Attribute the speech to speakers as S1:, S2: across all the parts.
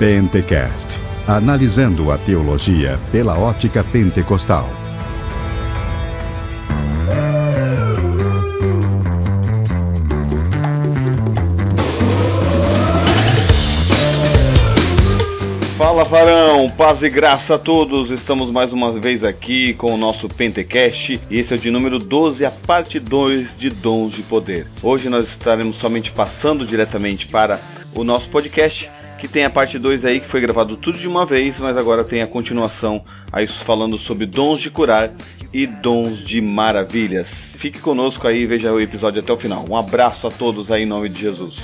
S1: Pentecast analisando a teologia pela ótica pentecostal.
S2: Fala varão, paz e graça a todos. Estamos mais uma vez aqui com o nosso Pentecast e esse é o de número 12, a parte 2 de Dons de Poder. Hoje nós estaremos somente passando diretamente para o nosso podcast, que tem a parte 2 aí que foi gravado tudo de uma vez, mas agora tem a continuação aí falando sobre dons de curar e dons de maravilhas. Fique conosco aí e veja o episódio até o final. Um abraço a todos aí em nome de Jesus.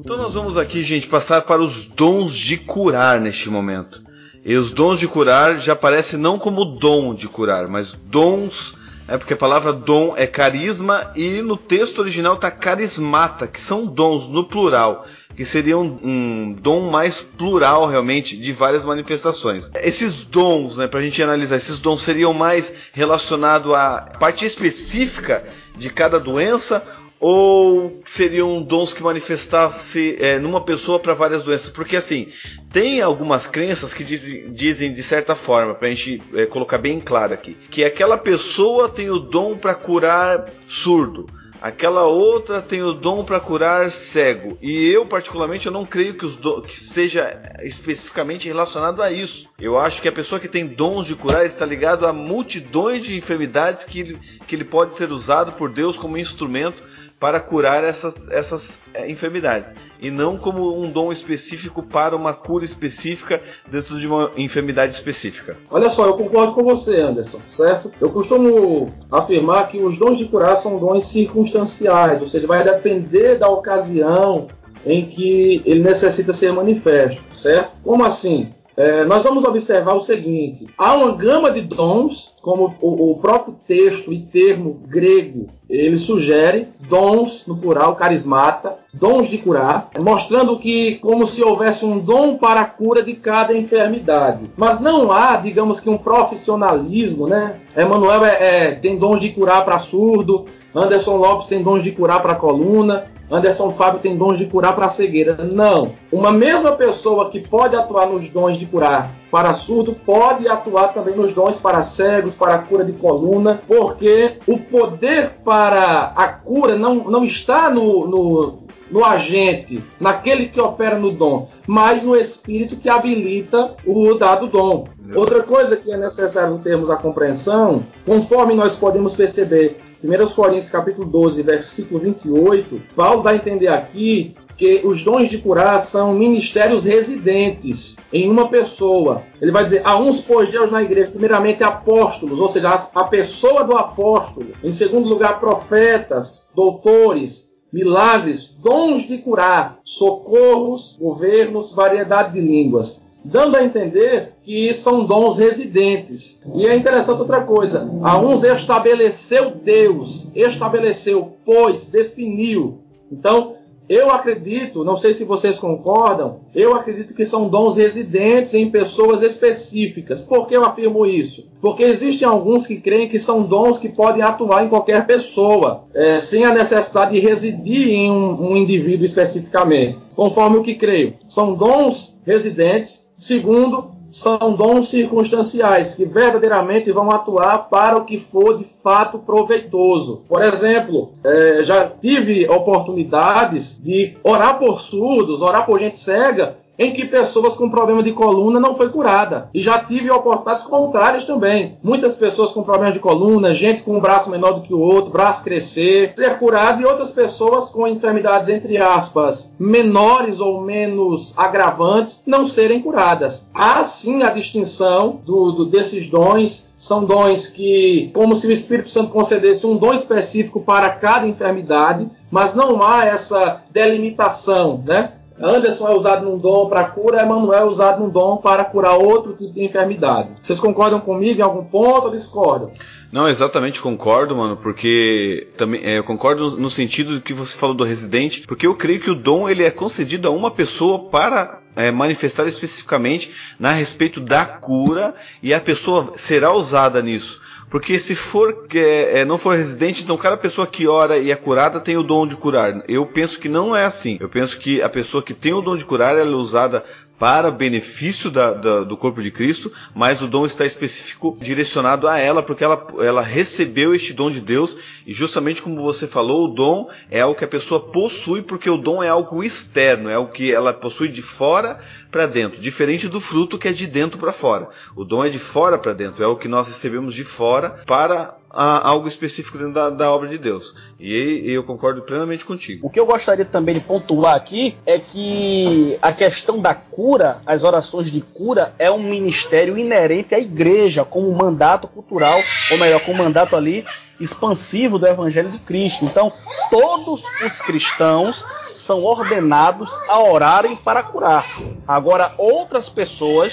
S2: Então nós vamos aqui, gente, passar para os dons de curar neste momento. E os dons de curar já aparece não como dom de curar, mas dons é porque a palavra dom é carisma e no texto original está carismata, que são dons no plural, que seria um, um, dom mais plural realmente de várias manifestações. Esses dons, né, para a gente analisar, esses dons seriam mais relacionados à parte específica de cada doença ou seriam dons que manifestasse é, numa pessoa para várias doenças? Porque assim, tem algumas crenças que dizem, dizem de certa forma, para a gente é, colocar bem claro aqui, que aquela pessoa tem o dom para curar surdo. Aquela outra tem o dom para curar cego. E eu, particularmente, eu não creio que, do... que seja especificamente relacionado a isso. Eu acho que a pessoa que tem dons de curar está ligado a multidões de enfermidades que ele, que ele pode ser usado por Deus como instrumento para curar essas, essas é, enfermidades e não como um dom específico para uma cura específica dentro de uma enfermidade específica.
S3: Olha só, eu concordo com você, Anderson, certo? Eu costumo afirmar que os dons de curar são dons circunstanciais, ou seja, vai depender da ocasião em que ele necessita ser manifesto, certo? Como assim? É, nós vamos observar o seguinte: há uma gama de dons, como o, o, próprio texto e termo grego ele sugere, dons no plural, carismata, dons de curar, mostrando que como se houvesse um dom para a cura de cada enfermidade. Mas não há, digamos que um profissionalismo, né? Emanuel é, é, tem dons de curar para surdo, Anderson Lopes tem dons de curar para coluna, Anderson Fábio tem dons de curar para cegueira. Não. Uma mesma pessoa que pode atuar nos dons de curar para surdo pode atuar também nos dons para cegos, para a cura de coluna, porque o poder para a cura não, não está no, no, no agente, naquele que opera no dom, mas no espírito que habilita o dado dom. Outra coisa que é necessário termos a compreensão, conforme nós podemos perceber 1 Coríntios capítulo 12, versículo 28, Paulo vai entender aqui que os dons de curar são ministérios residentes em uma pessoa. Ele vai dizer, há uns pois Deus na igreja, primeiramente apóstolos, ou seja, a pessoa do apóstolo. Em segundo lugar, profetas, doutores, milagres, dons de curar, socorros, governos, variedade de línguas dando a entender que são dons residentes. E é interessante outra coisa: a uns estabeleceu Deus, estabeleceu, pois, definiu. Então, eu acredito, não sei se vocês concordam, eu acredito que são dons residentes em pessoas específicas. Por que eu afirmo isso? Porque existem alguns que creem que são dons que podem atuar em qualquer pessoa, é, sem a necessidade de residir em um, um indivíduo especificamente. Conforme o que creio, são dons residentes. Segundo, são dons circunstanciais que verdadeiramente vão atuar para o que for de fato proveitoso. Por exemplo, é, já tive oportunidades de orar por surdos, orar por gente cega em que pessoas com problema de coluna não foi curada. E já tive oportunidades contrárias também. Muitas pessoas com problema de coluna, gente com um braço menor do que o outro, braço crescer, ser curado, e outras pessoas com enfermidades, entre aspas, menores ou menos agravantes, não serem curadas. Há sim a distinção do, do desses dons são dons que, como se o Espírito Santo concedesse um dom específico para cada enfermidade, mas não há essa delimitação, né? Anderson é usado num dom para cura, Emanuel é usado num dom para curar outro tipo de enfermidade. Vocês concordam comigo em algum ponto ou discordam?
S2: Não, exatamente concordo, mano, porque também é, eu concordo no sentido que você falou do residente, porque eu creio que o dom ele é concedido a uma pessoa para é, manifestar especificamente na respeito da cura e a pessoa será usada nisso. Porque se for é, não for residente, então cada pessoa que ora e é curada tem o dom de curar. Eu penso que não é assim. Eu penso que a pessoa que tem o dom de curar ela é usada para benefício da, da, do corpo de Cristo, mas o dom está específico direcionado a ela, porque ela, ela recebeu este dom de Deus, e justamente como você falou, o dom é algo que a pessoa possui, porque o dom é algo externo, é o que ela possui de fora para dentro, diferente do fruto que é de dentro para fora. O dom é de fora para dentro, é o que nós recebemos de fora para a algo específico dentro da, da, obra de Deus. E, e eu concordo plenamente contigo.
S4: O que eu gostaria também de pontuar aqui é que a questão da cura, as orações de cura, é um ministério inerente à igreja, como mandato cultural, ou melhor, como mandato ali expansivo do Evangelho de Cristo. Então, todos os cristãos são ordenados a orarem para curar. Agora, outras pessoas,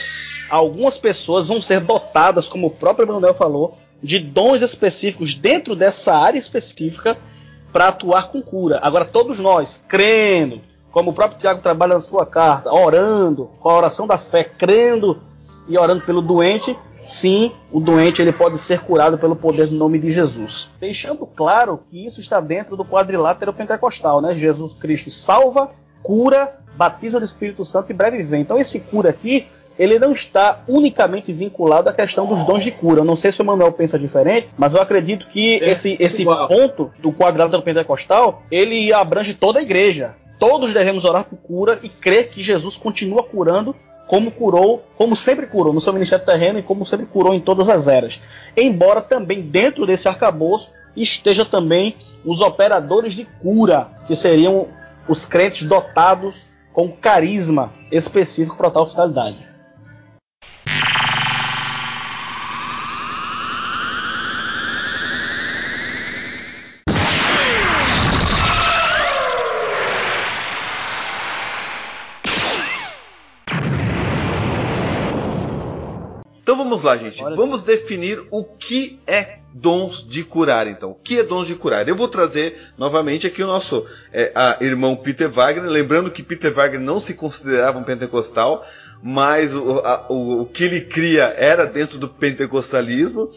S4: algumas pessoas vão ser dotadas, como o próprio Manuel falou, de dons específicos dentro dessa área específica para atuar com cura. Agora, todos nós, crendo, como o próprio Tiago trabalha na sua carta, orando, com a oração da fé, crendo e orando pelo doente, sim, o doente ele pode ser curado pelo poder do nome de Jesus. Deixando claro que isso está dentro do quadrilátero pentecostal, né? Jesus Cristo salva, cura, batiza do Espírito Santo e breve vem. Então esse cura aqui ele não está unicamente vinculado à questão dos dons de cura. Eu não sei se o Manuel pensa diferente, mas eu acredito que é, esse, esse ponto do quadrado pentecostal ele abrange toda a igreja. Todos devemos orar por cura e crer que Jesus continua curando como curou, como sempre curou no seu ministério terreno e como sempre curou em todas as eras. Embora também dentro desse arcabouço esteja também os operadores de cura, que seriam os crentes dotados com carisma específico para tal finalidade.
S2: Então vamos lá, gente. Vamos definir o que é dons de curar, então. O que é dons de curar? Eu vou trazer novamente aqui o nosso é, irmão Peter Wagner. Lembrando que Peter Wagner não se considerava um pentecostal, mas o, a, o, o que ele cria era dentro do pentecostalismo.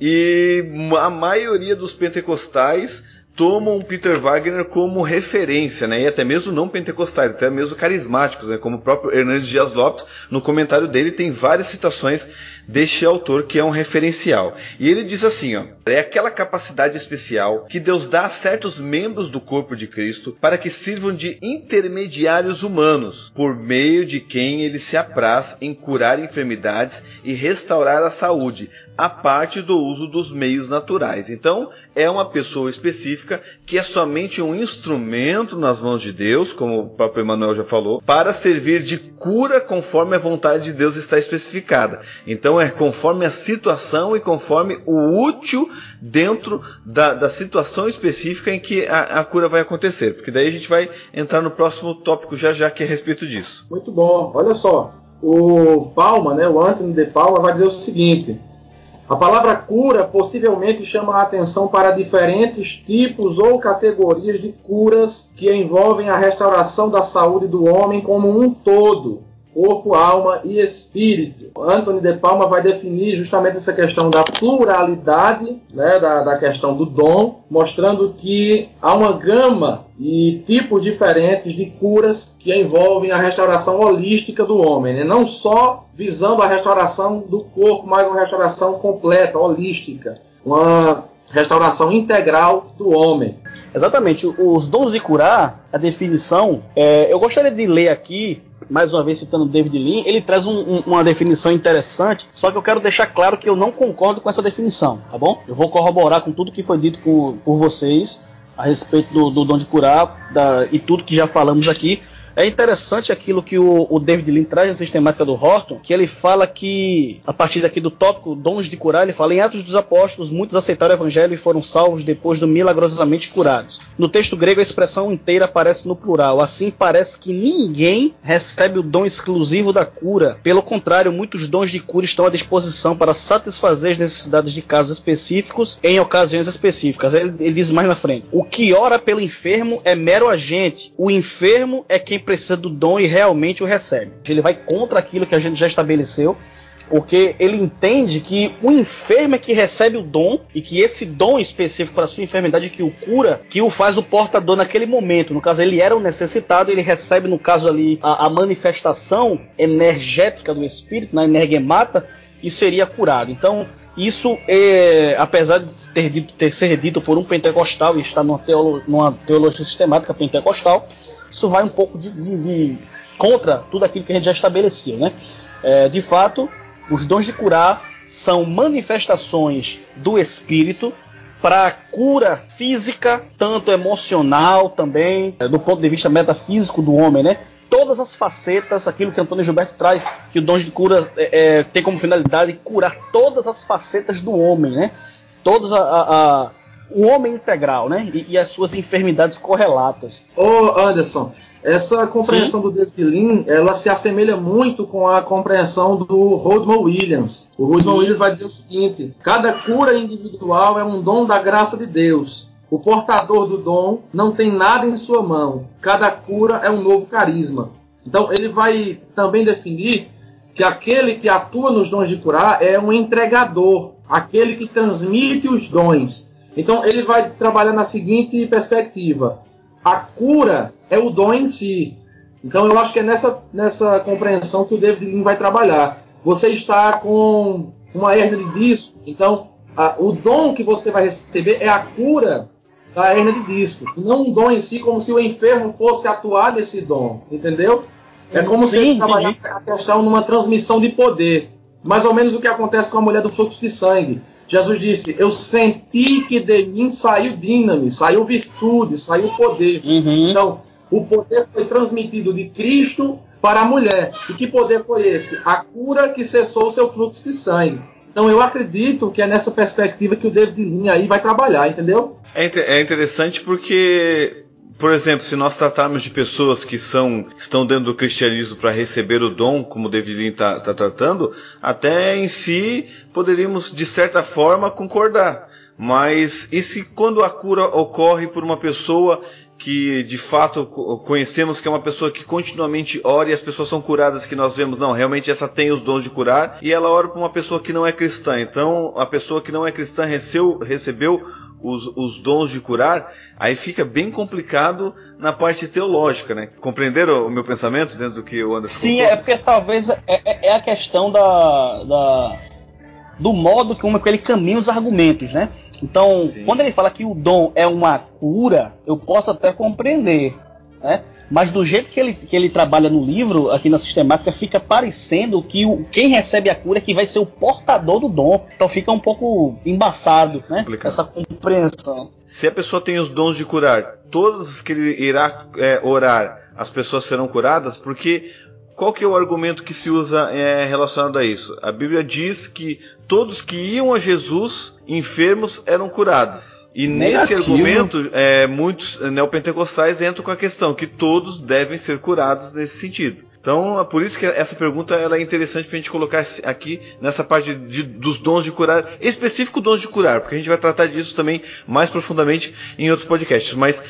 S2: E a maioria dos pentecostais tomam Peter Wagner como referência, né? E até mesmo não pentecostais, até mesmo carismáticos, né? Como o próprio Hernandes Dias Lopes, no comentário dele tem várias citações deste autor que é um referencial. E ele diz assim, ó: é aquela capacidade especial que Deus dá a certos membros do corpo de Cristo para que sirvam de intermediários humanos, por meio de quem ele se apraz em curar enfermidades e restaurar a saúde, a parte do uso dos meios naturais. Então, é uma pessoa específica que é somente um instrumento nas mãos de Deus, como o próprio Emmanuel já falou, para servir de cura conforme a vontade de Deus está especificada. Então, é conforme a situação e conforme o útil dentro da, da situação específica em que a, a, cura vai acontecer. Porque daí a gente vai entrar no próximo tópico já já, que é a respeito disso.
S3: Muito bom. Olha só, o Palma, né, o Anthony de Palma, vai dizer o seguinte a palavra cura possivelmente chama a atenção para diferentes tipos ou categorias de curas que envolvem a restauração da saúde do homem como um todo, corpo, alma e espírito. Anthony de Palma vai definir justamente essa questão da pluralidade, né, da, da questão do dom, mostrando que há uma gama e tipos diferentes de curas que envolvem a restauração holística do homem, né? não só visando a restauração do corpo, mas uma restauração completa, holística, uma restauração integral do homem.
S4: Exatamente, os dons de curar, a definição, é, eu gostaria de ler aqui mais uma vez citando David Lean, ele traz um, um, uma definição interessante, só que eu quero deixar claro que eu não concordo com essa definição, tá bom? Eu vou corroborar com tudo que foi dito por, por vocês a respeito do, do dom de curar da, e tudo que já falamos aqui, é interessante aquilo que o, o David Lean traz na sistemática do Horton, que ele fala que, a partir daqui do tópico dons de curar, ele fala em Atos dos Apóstolos, muitos aceitaram o evangelho e foram salvos depois do milagrosamente curados. No texto grego, a expressão inteira aparece no plural. Assim, parece que ninguém recebe o dom exclusivo da cura. Pelo contrário, muitos dons de cura estão à disposição para satisfazer as necessidades de casos específicos em ocasiões específicas. Ele, ele diz mais na frente: o que ora pelo enfermo é mero agente. O enfermo é quem precisa do dom e realmente o recebe. Ele vai contra aquilo que a gente já estabeleceu, porque ele entende que o enfermo é que recebe o dom e que esse dom específico para sua enfermidade que o cura, que o faz o portador naquele momento. No caso, ele era o necessitado, ele recebe, no caso ali, a, a manifestação energética do espírito, na energemata, e seria curado. Então, isso, é, apesar de ter, dito, ter ser dito por um pentecostal e estar numa, teolo, numa teologia sistemática pentecostal, isso vai um pouco de, de, de, contra tudo aquilo que a gente já estabeleceu. Né? É, de fato, os dons de curar são manifestações do Espírito para cura física, tanto emocional também, é, do ponto de vista metafísico do homem, né? Todas as facetas, aquilo que Antônio Gilberto traz, que o dom de cura é, é, tem como finalidade curar todas as facetas do homem, né? Todas a, a, a o homem integral, né? E, e, as suas enfermidades correlatas.
S3: Ô Anderson, essa compreensão Sim. do David Lean, ela se assemelha muito com a compreensão do Rodman Williams. O Rodman Williams vai dizer o seguinte: cada cura individual é um dom da graça de Deus. O portador do dom não tem nada em sua mão. Cada cura é um novo carisma. Então ele vai também definir que aquele que atua nos dons de curar é um entregador, aquele que transmite os dons. Então ele vai trabalhar na seguinte perspectiva: a cura é o dom em si. Então eu acho que é nessa, nessa compreensão que o David Lean vai trabalhar. Você está com uma hernia de disco, então a, o dom que você vai receber é a cura da hernia de disco, não um dom em si, como se o enfermo fosse atuar nesse dom, entendeu? É como Sim, se ele trabalhasse a questão numa transmissão de poder. Mais ou menos o que acontece com a mulher do fluxo de sangue. Jesus disse: Eu senti que de mim saiu dínamo, saiu virtude, saiu poder. Uhum. Então, o poder foi transmitido de Cristo para a mulher. E que poder foi esse? A cura que cessou o seu fluxo de sangue. Então, eu acredito que é nessa perspectiva que o David Linha aí vai trabalhar, entendeu?
S2: É, é interessante porque por exemplo, se nós tratarmos de pessoas que são que estão dentro do cristianismo para receber o dom, como o David está tá tratando, até em si poderíamos de certa forma concordar. Mas e se quando a cura ocorre por uma pessoa que de fato conhecemos que é uma pessoa que continuamente ora e as pessoas são curadas que nós vemos, não, realmente essa tem os dons de curar, e ela ora para uma pessoa que não é cristã. Então, a pessoa que não é cristã recebeu, recebeu os, os dons de curar, aí fica bem complicado na parte teológica, né? Compreenderam o meu pensamento dentro do que o Anderson
S4: Sim, é porque talvez é, é, é a questão da, da, do modo como ele caminha os argumentos, né? Então, Sim. quando ele fala que o dom é uma cura, eu posso até compreender, né? Mas do jeito que ele, que ele trabalha no livro, aqui na sistemática, fica parecendo que o, quem recebe a cura é que vai ser o portador do dom. Então fica um pouco embaçado, né? Complicado. Essa compreensão.
S2: Se a pessoa tem os dons de curar, todos que ele irá é, orar, as pessoas serão curadas, porque qual que é o argumento que se usa é, relacionado a isso? A Bíblia diz que todos que iam a Jesus enfermos eram curados. E Negativo. nesse argumento, é, muitos neopentecostais entram com a questão que todos devem ser curados nesse sentido. Então, é por isso que essa pergunta ela é interessante para a gente colocar aqui nessa parte de, dos dons de curar, específico dons de curar, porque a gente vai tratar disso também mais profundamente em outros podcasts. Mas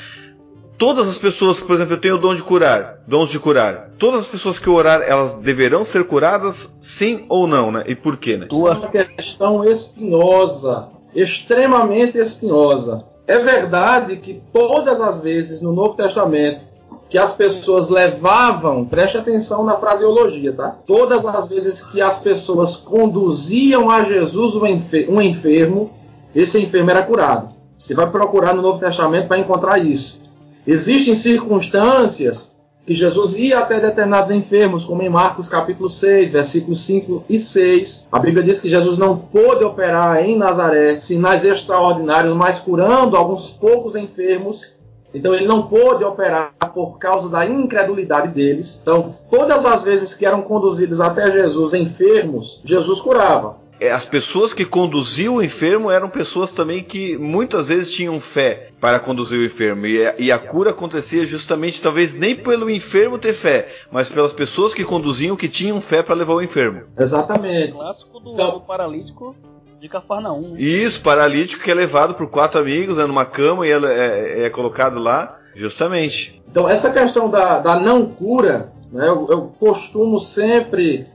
S2: todas as pessoas, por exemplo, eu tenho o dom de curar, dons de curar. Todas as pessoas que orar, elas deverão ser curadas, sim ou não, né? E por quê, né?
S3: Uma questão espinhosa extremamente espinhosa. É verdade que todas as vezes no Novo Testamento que as pessoas levavam, preste atenção na fraseologia, tá? Todas as vezes que as pessoas conduziam a Jesus um enfermo, esse enfermo era curado. Você vai procurar no Novo Testamento para encontrar isso. Existem circunstâncias que Jesus ia até determinados enfermos, como em Marcos capítulo 6, versículos 5 e 6. A Bíblia diz que Jesus não pôde operar em Nazaré sinais extraordinários, mas curando alguns poucos enfermos. Então ele não pôde operar por causa da incredulidade deles. Então, todas as vezes que eram conduzidos até Jesus enfermos, Jesus curava.
S2: É, as pessoas que conduziam o enfermo eram pessoas também que muitas vezes tinham fé para conduzir o enfermo. E a, e a cura acontecia justamente, talvez nem pelo enfermo ter fé, mas pelas pessoas que conduziam que tinham fé para levar o enfermo.
S3: Exatamente.
S4: O clássico do, então, do paralítico de Cafarnaum.
S2: Isso, paralítico que é levado por quatro amigos, é numa cama e é, é, é colocado lá. Justamente.
S3: Então, essa questão da, da não cura, né, eu, eu costumo sempre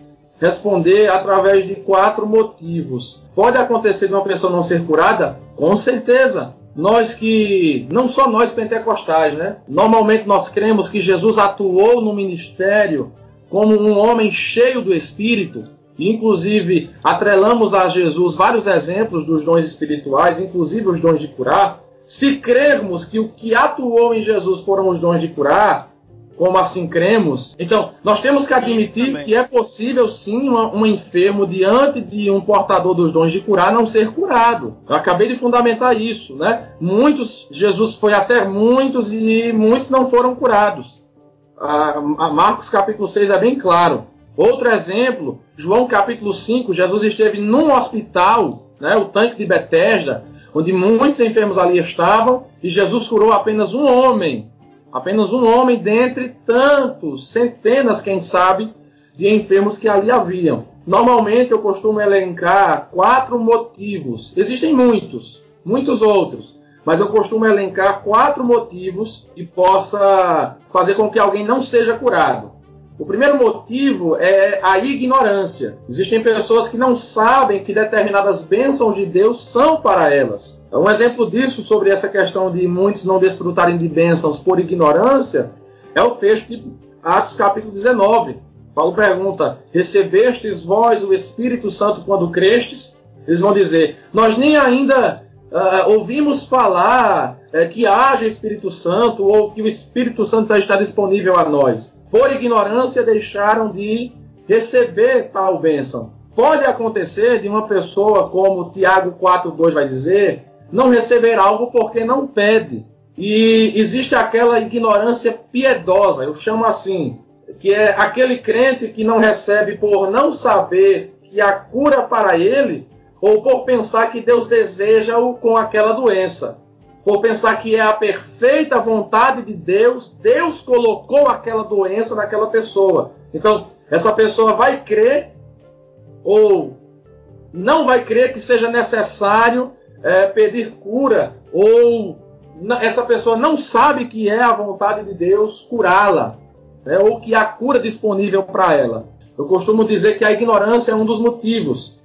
S3: responder através de quatro motivos. Pode acontecer de uma pessoa não ser curada? Com certeza. Nós que, não só nós pentecostais, né? Normalmente nós cremos que Jesus atuou no ministério como um homem cheio do Espírito, inclusive atrelamos a Jesus vários exemplos dos dons espirituais, inclusive os dons de curar. Se crermos que o que atuou em Jesus foram os dons de curar, como assim cremos, então nós temos que admitir que é possível sim um enfermo diante de um portador dos dons de curar não ser curado. Eu acabei de fundamentar isso, né? Muitos, Jesus foi até muitos e muitos não foram curados. A, Marcos capítulo 6 é bem claro. Outro exemplo, João capítulo 5, Jesus esteve num hospital, né, o tanque de Betesda, onde muitos enfermos ali estavam, e Jesus curou apenas um homem, apenas um homem dentre tantos, centenas, quem sabe, de enfermos que ali haviam. Normalmente eu costumo elencar quatro motivos. Existem muitos, muitos outros, mas eu costumo elencar quatro motivos que possa fazer com que alguém não seja curado. O primeiro motivo é a ignorância. Existem pessoas que não sabem que determinadas bênçãos de Deus são para elas. Um exemplo disso, sobre essa questão de muitos não desfrutarem de bênçãos por ignorância, é o texto de Atos capítulo 19. Paulo pergunta: Recebestes vós o Espírito Santo quando crestes? Eles vão dizer: Nós nem ainda uh, ouvimos falar uh, que haja Espírito Santo ou que o Espírito Santo já está disponível a nós por ignorância, deixaram de receber tal bênção. Pode acontecer de uma pessoa, como Tiago 4,2 vai dizer, não receber algo porque não pede. E existe aquela ignorância piedosa, eu chamo assim, que é aquele crente que não recebe por não saber que a cura para ele, ou por pensar que Deus deseja-o com aquela doença por pensar que é a perfeita vontade de Deus, Deus colocou aquela doença naquela pessoa. Então, essa pessoa vai crer ou não vai crer que seja necessário é, pedir cura, ou essa pessoa não sabe que é a vontade de Deus curá-la, né, ou que há cura disponível para ela. Eu costumo dizer que a ignorância é um dos motivos.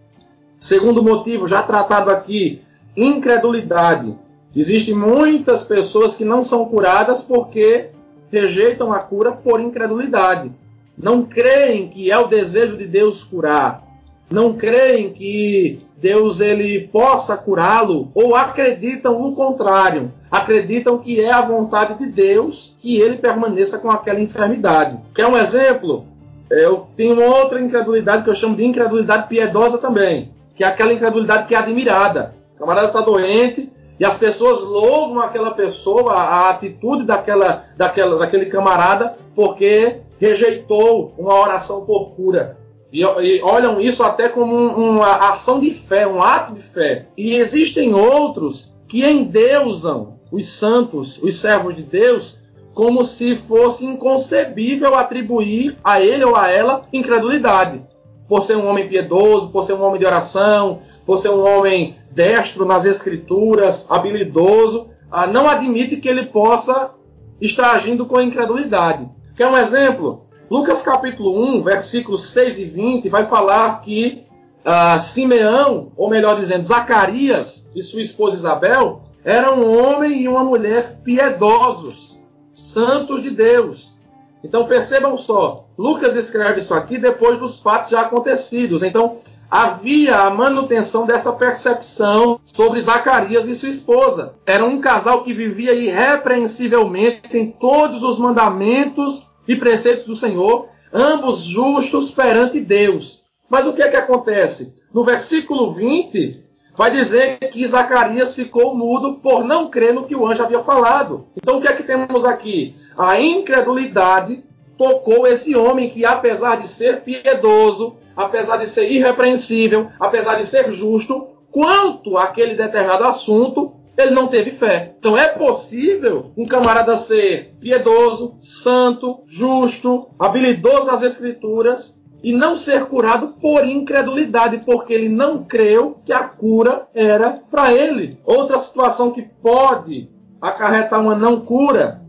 S3: Segundo motivo, já tratado aqui, incredulidade. Existem muitas pessoas que não são curadas porque rejeitam a cura por incredulidade. Não creem que é o desejo de Deus curar. Não creem que Deus ele possa curá-lo ou acreditam o contrário. Acreditam que é a vontade de Deus que ele permaneça com aquela enfermidade. Quer um exemplo? Eu tenho outra incredulidade que eu chamo de incredulidade piedosa também, que é aquela incredulidade que é admirada. O camarada está doente, e as pessoas louvam aquela pessoa, a atitude daquela, daquela, daquele camarada, porque rejeitou uma oração por cura. E, e olham isso até como um, uma ação de fé, um ato de fé. E existem outros que endeusam os santos, os servos de Deus, como se fosse inconcebível atribuir a ele ou a ela incredulidade. Por ser um homem piedoso, por ser um homem de oração, por ser um homem destro nas escrituras, habilidoso, ah, não admite que ele possa estar agindo com incredulidade. Quer um exemplo? Lucas capítulo 1, versículos 6 e 20, vai falar que ah, Simeão, ou melhor dizendo, Zacarias e sua esposa Isabel, eram um homem e uma mulher piedosos, santos de Deus. Então percebam só, Lucas escreve isso aqui depois dos fatos já acontecidos. Então, havia a manutenção dessa percepção sobre Zacarias e sua esposa. Era um casal que vivia irrepreensivelmente em todos os mandamentos e preceitos do Senhor, ambos justos perante Deus. Mas o que é que acontece? No versículo 20, vai dizer que Zacarias ficou mudo por não crer no que o anjo havia falado. Então o que é que temos aqui? A incredulidade tocou esse homem que, apesar de ser piedoso, apesar de ser irrepreensível, apesar de ser justo, quanto àquele determinado assunto, ele não teve fé. Então é possível um camarada ser piedoso, santo, justo, habilidoso nas escrituras e não ser curado por incredulidade, porque ele não creu que a cura era para ele. Outra situação que pode acarretar uma não cura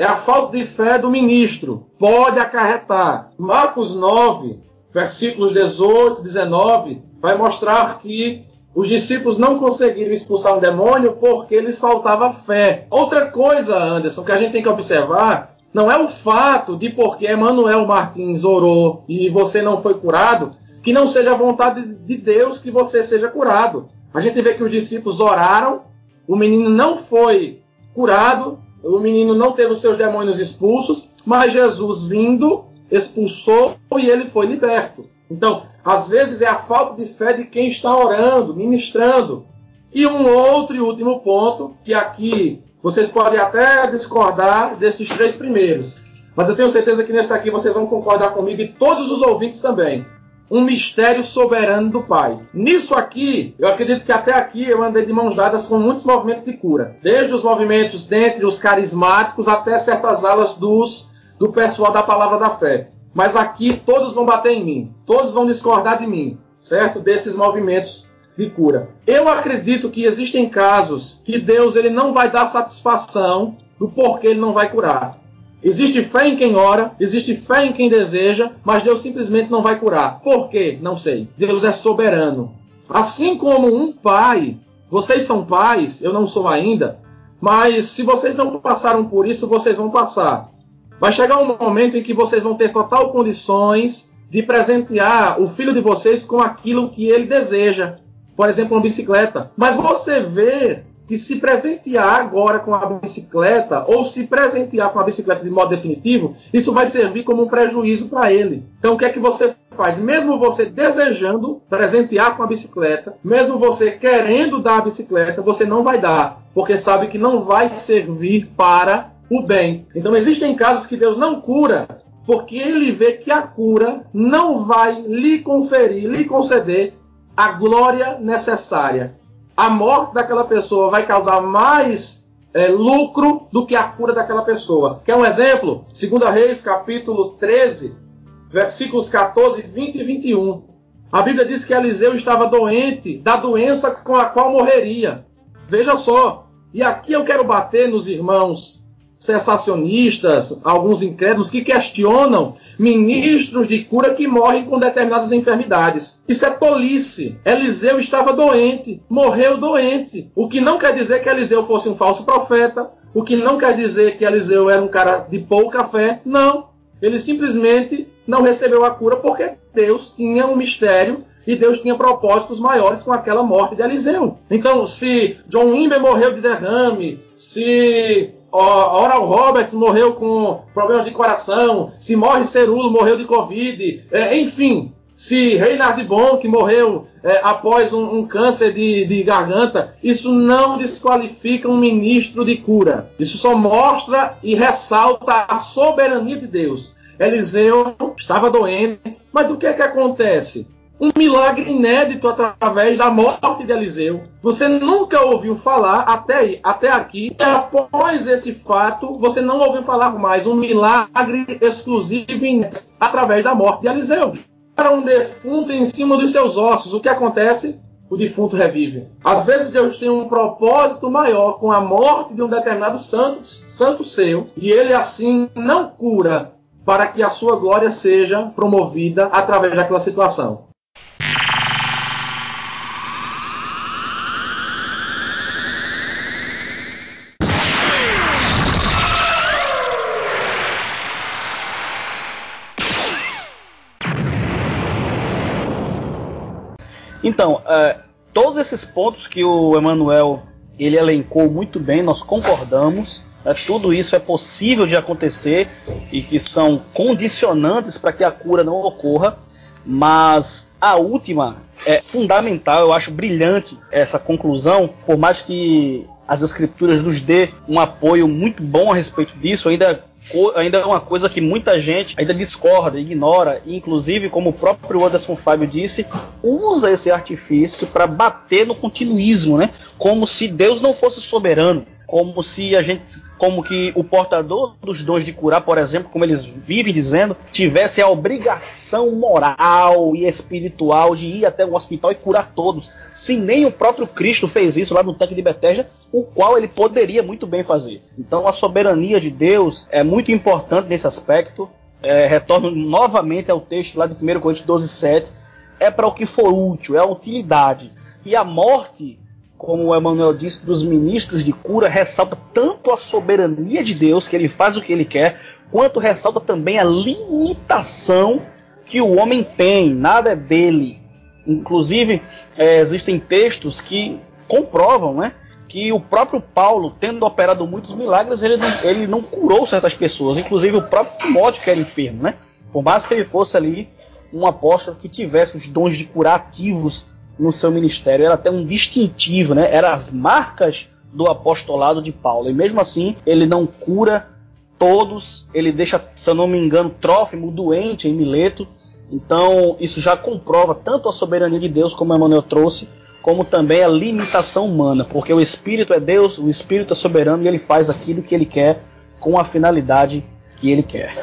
S3: é a falta de fé do ministro. Pode acarretar. Marcos 9, versículos 18 e 19, vai mostrar que os discípulos não conseguiram expulsar um demônio porque lhes faltava fé. Outra coisa, Anderson, que a gente tem que observar não é o fato de porque Emmanuel Martins orou e você não foi curado, que não seja a vontade de Deus que você seja curado. A gente vê que os discípulos oraram, o menino não foi curado, o menino não teve os seus demônios expulsos, mas Jesus vindo expulsou e ele foi liberto. Então, às vezes é a falta de fé de quem está orando, ministrando. E um outro e último ponto, que aqui vocês podem até discordar desses três primeiros, mas eu tenho certeza que nesse aqui vocês vão concordar comigo e todos os ouvintes também. Um mistério soberano do Pai. Nisso aqui, eu acredito que até aqui eu andei de mãos dadas com muitos movimentos de cura. Desde os movimentos dentre os carismáticos até certas alas dos, do pessoal da palavra da fé. Mas aqui todos vão bater em mim, todos vão discordar de mim, certo? Desses movimentos de cura. Eu acredito que existem casos que Deus ele não vai dar satisfação do porquê ele não vai curar. Existe fé em quem ora, existe fé em quem deseja, mas Deus simplesmente não vai curar. Por quê? Não sei. Deus é soberano. Assim como um pai, vocês são pais, eu não sou ainda, mas se vocês não passaram por isso, vocês vão passar. Vai chegar um momento em que vocês vão ter total condições de presentear o filho de vocês com aquilo que ele deseja por exemplo, uma bicicleta. Mas você vê que se presentear agora com a bicicleta, ou se presentear com a bicicleta de modo definitivo, isso vai servir como um prejuízo para ele. Então, o que é que você faz? Mesmo você desejando presentear com a bicicleta, mesmo você querendo dar a bicicleta, você não vai dar, porque sabe que não vai servir para o bem. Então, existem casos que Deus não cura, porque ele vê que a cura não vai lhe conferir, lhe conceder a glória necessária. A morte daquela pessoa vai causar mais é, lucro do que a cura daquela pessoa. Quer um exemplo? 2 Reis, capítulo 13, versículos 14, 20 e 21. A Bíblia diz que Eliseu estava doente da doença com a qual morreria. Veja só. E aqui eu quero bater nos irmãos sensacionistas, alguns incrédulos que questionam ministros de cura que morrem com determinadas enfermidades. Isso é tolice. Eliseu estava doente, morreu doente. O que não quer dizer que Eliseu fosse um falso profeta, o que não quer dizer que Eliseu era um cara de pouca fé. Não. Ele simplesmente não recebeu a cura porque Deus tinha um mistério e Deus tinha propósitos maiores com aquela morte de Eliseu. Então, se John Wimber morreu de derrame, se Oral Roberts morreu com problemas de coração, se morre Cerulo morreu de Covid, é, enfim, se Reinhard Bonk morreu é, após um, um câncer de, de, garganta, isso não desqualifica um ministro de cura. Isso só mostra e ressalta a soberania de Deus. Eliseu estava doente, mas o que é que acontece? um milagre inédito através da morte de Eliseu. Você nunca ouviu falar até, até aqui, e após esse fato, você não ouviu falar mais um milagre exclusivo através da morte de Eliseu. Um defunto em cima dos seus ossos, o que acontece? O defunto revive. Às vezes Deus tem um propósito maior com a morte de um determinado santo, santo seu, e ele assim não cura para que a sua glória seja promovida através daquela situação.
S4: Então, é, todos esses pontos que o Emanuel ele elencou muito bem, nós concordamos. É, tudo isso é possível de acontecer e que são condicionantes para que a cura não ocorra. Mas a última é fundamental, eu acho brilhante essa conclusão, por mais que as escrituras nos dê um apoio muito bom a respeito disso, ainda ainda é uma coisa que muita gente ainda discorda, ignora, inclusive, como o próprio Anderson Fábio disse, usa esse artifício para bater no continuismo, né? Como se Deus não fosse soberano, como se a gente, como que o portador dos dons de curar, por exemplo, como eles vivem dizendo, tivesse a obrigação moral e espiritual de ir até o hospital e curar todos, se nem o próprio Cristo fez isso lá no tanque de Betesda, o qual ele poderia muito bem fazer. Então a soberania de Deus é muito importante nesse aspecto. É, retorno novamente ao texto lá de 1 Coríntios 12, 7. É para o que for útil, é a utilidade. E a morte como o Emmanuel disse, dos ministros de cura, ressalta tanto a soberania de Deus, que ele faz o que ele quer, quanto ressalta também a limitação que o homem tem, nada é dele. Inclusive, é, existem textos que comprovam né, que o próprio Paulo, tendo operado muitos milagres, ele não, ele não curou certas pessoas, inclusive o próprio Timóteo, que era enfermo. Né? Por mais que ele fosse ali um apóstolo que tivesse os dons de curar ativos no seu ministério. Era até um distintivo, né? Eram as marcas do apostolado de Paulo. E mesmo assim, ele não cura todos, ele deixa, se eu não me engano, Trófimo doente em Mileto. Então, isso já comprova tanto a soberania de Deus, como Emmanuel trouxe, como também a limitação humana, porque o Espírito é Deus, o Espírito é soberano e ele faz aquilo que ele quer com a finalidade que ele quer.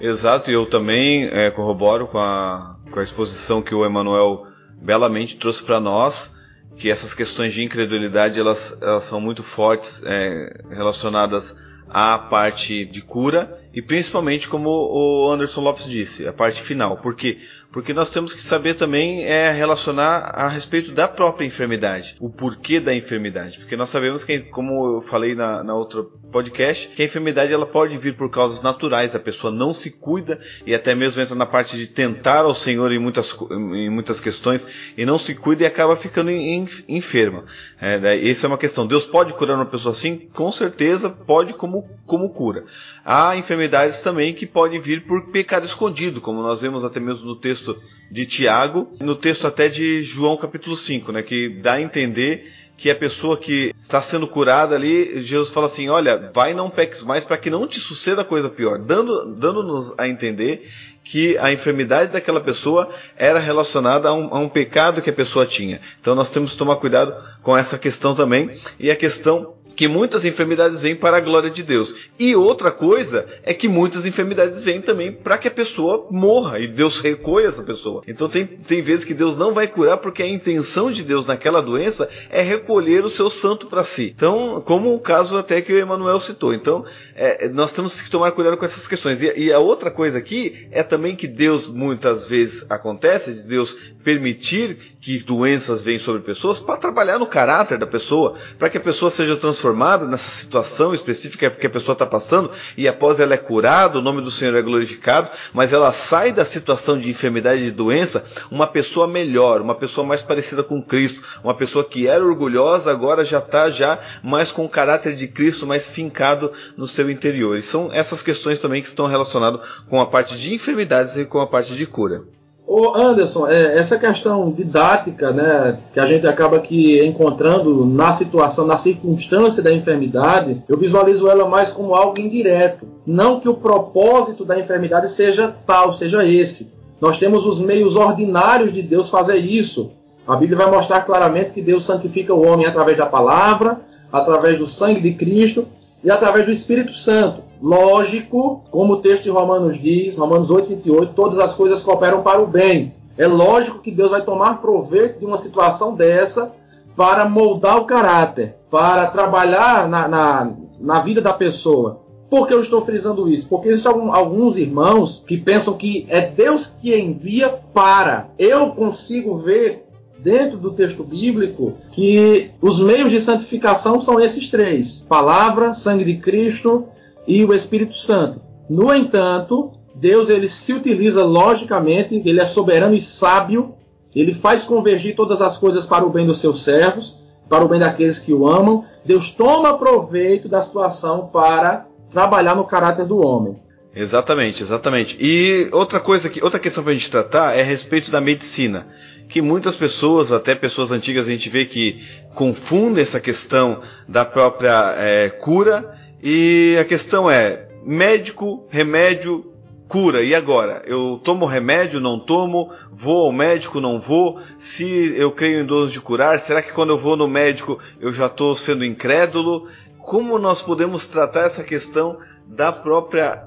S2: Exato, e eu também é, corroboro com a, com a exposição que o Emmanuel belamente trouxe para nós que essas questões de incredulidade elas, elas são muito fortes é, relacionadas à parte de cura e principalmente como o Anderson Lopes disse a parte final. Porque porque nós temos que saber também é, relacionar a respeito da própria enfermidade, o porquê da enfermidade, porque nós sabemos que, como eu falei na, na outra podcast, que a enfermidade ela pode vir por causas naturais, a pessoa não se cuida e até mesmo entra na parte de tentar ao Senhor em muitas, em muitas questões e não se cuida e acaba ficando enferma. É, essa é uma questão. Deus pode curar uma pessoa assim? Com certeza pode como, como cura. Há enfermidades também que podem vir por pecado escondido, como nós vemos até mesmo no texto de Tiago, no texto até de João capítulo 5, né, que dá a entender que a pessoa que está sendo curada ali, Jesus fala assim: olha, vai não peques mais para que não te suceda coisa pior, dando-nos dando a entender que a enfermidade daquela pessoa era relacionada a um, a um, pecado que a pessoa tinha. Então nós temos que tomar cuidado com essa questão também. E a questão que muitas enfermidades vêm para a glória de Deus. E outra coisa é que muitas enfermidades vêm também para que a pessoa morra e Deus recolha essa pessoa. Então tem, tem vezes que Deus não vai curar porque a intenção de Deus naquela doença é recolher o seu santo para si. Então, como o caso até que o Emanuel citou. Então, é, nós temos que tomar cuidado com essas questões. E, e a outra coisa aqui é também que Deus muitas vezes acontece de Deus permitir que doenças venham sobre pessoas para trabalhar no caráter da pessoa, para que a pessoa seja transformada nessa situação específica que a pessoa está passando e após ela é curada, o nome do Senhor é glorificado, mas ela sai da situação de enfermidade e de doença uma pessoa melhor, uma pessoa mais parecida com Cristo, uma pessoa que era orgulhosa agora já está já mais com o caráter de Cristo mais fincado no seu interior. E são essas questões também que estão relacionadas com a parte de enfermidades e com a parte de cura.
S3: Ô Anderson, é, essa questão didática, né, que a gente acaba que encontrando na situação, na circunstância da enfermidade, eu visualizo ela mais como algo indireto. Não que o propósito da enfermidade seja tal, seja esse. Nós temos os meios ordinários de Deus fazer isso. A Bíblia vai mostrar claramente que Deus santifica o homem através da palavra, através do sangue de Cristo e através do Espírito Santo. Lógico, como o texto de Romanos diz, Romanos 8, 28, todas as coisas cooperam para o bem. É lógico que Deus vai tomar proveito de uma situação dessa para moldar o caráter, para trabalhar na, na, na vida da pessoa. Por que eu estou frisando isso? Porque existem alguns irmãos que pensam que é Deus que envia para. Eu consigo ver dentro do texto bíblico que os meios de santificação são esses três: palavra, sangue de Cristo e o Espírito Santo. No entanto, Deus ele se utiliza logicamente, ele é soberano e sábio, ele faz convergir todas as coisas para o bem dos seus servos, para o bem daqueles que o amam. Deus toma proveito da situação para trabalhar no caráter do homem.
S2: Exatamente, exatamente. E outra coisa que, outra questão para a gente tratar é a respeito da medicina que muitas pessoas, até pessoas antigas, a gente vê que confundem essa questão da própria é, cura. E a questão é: médico, remédio, cura. E agora? Eu tomo remédio, não tomo? Vou ao médico, não vou? Se eu creio em dons de curar, será que quando eu vou no médico eu já estou sendo incrédulo? como nós podemos tratar essa questão da própria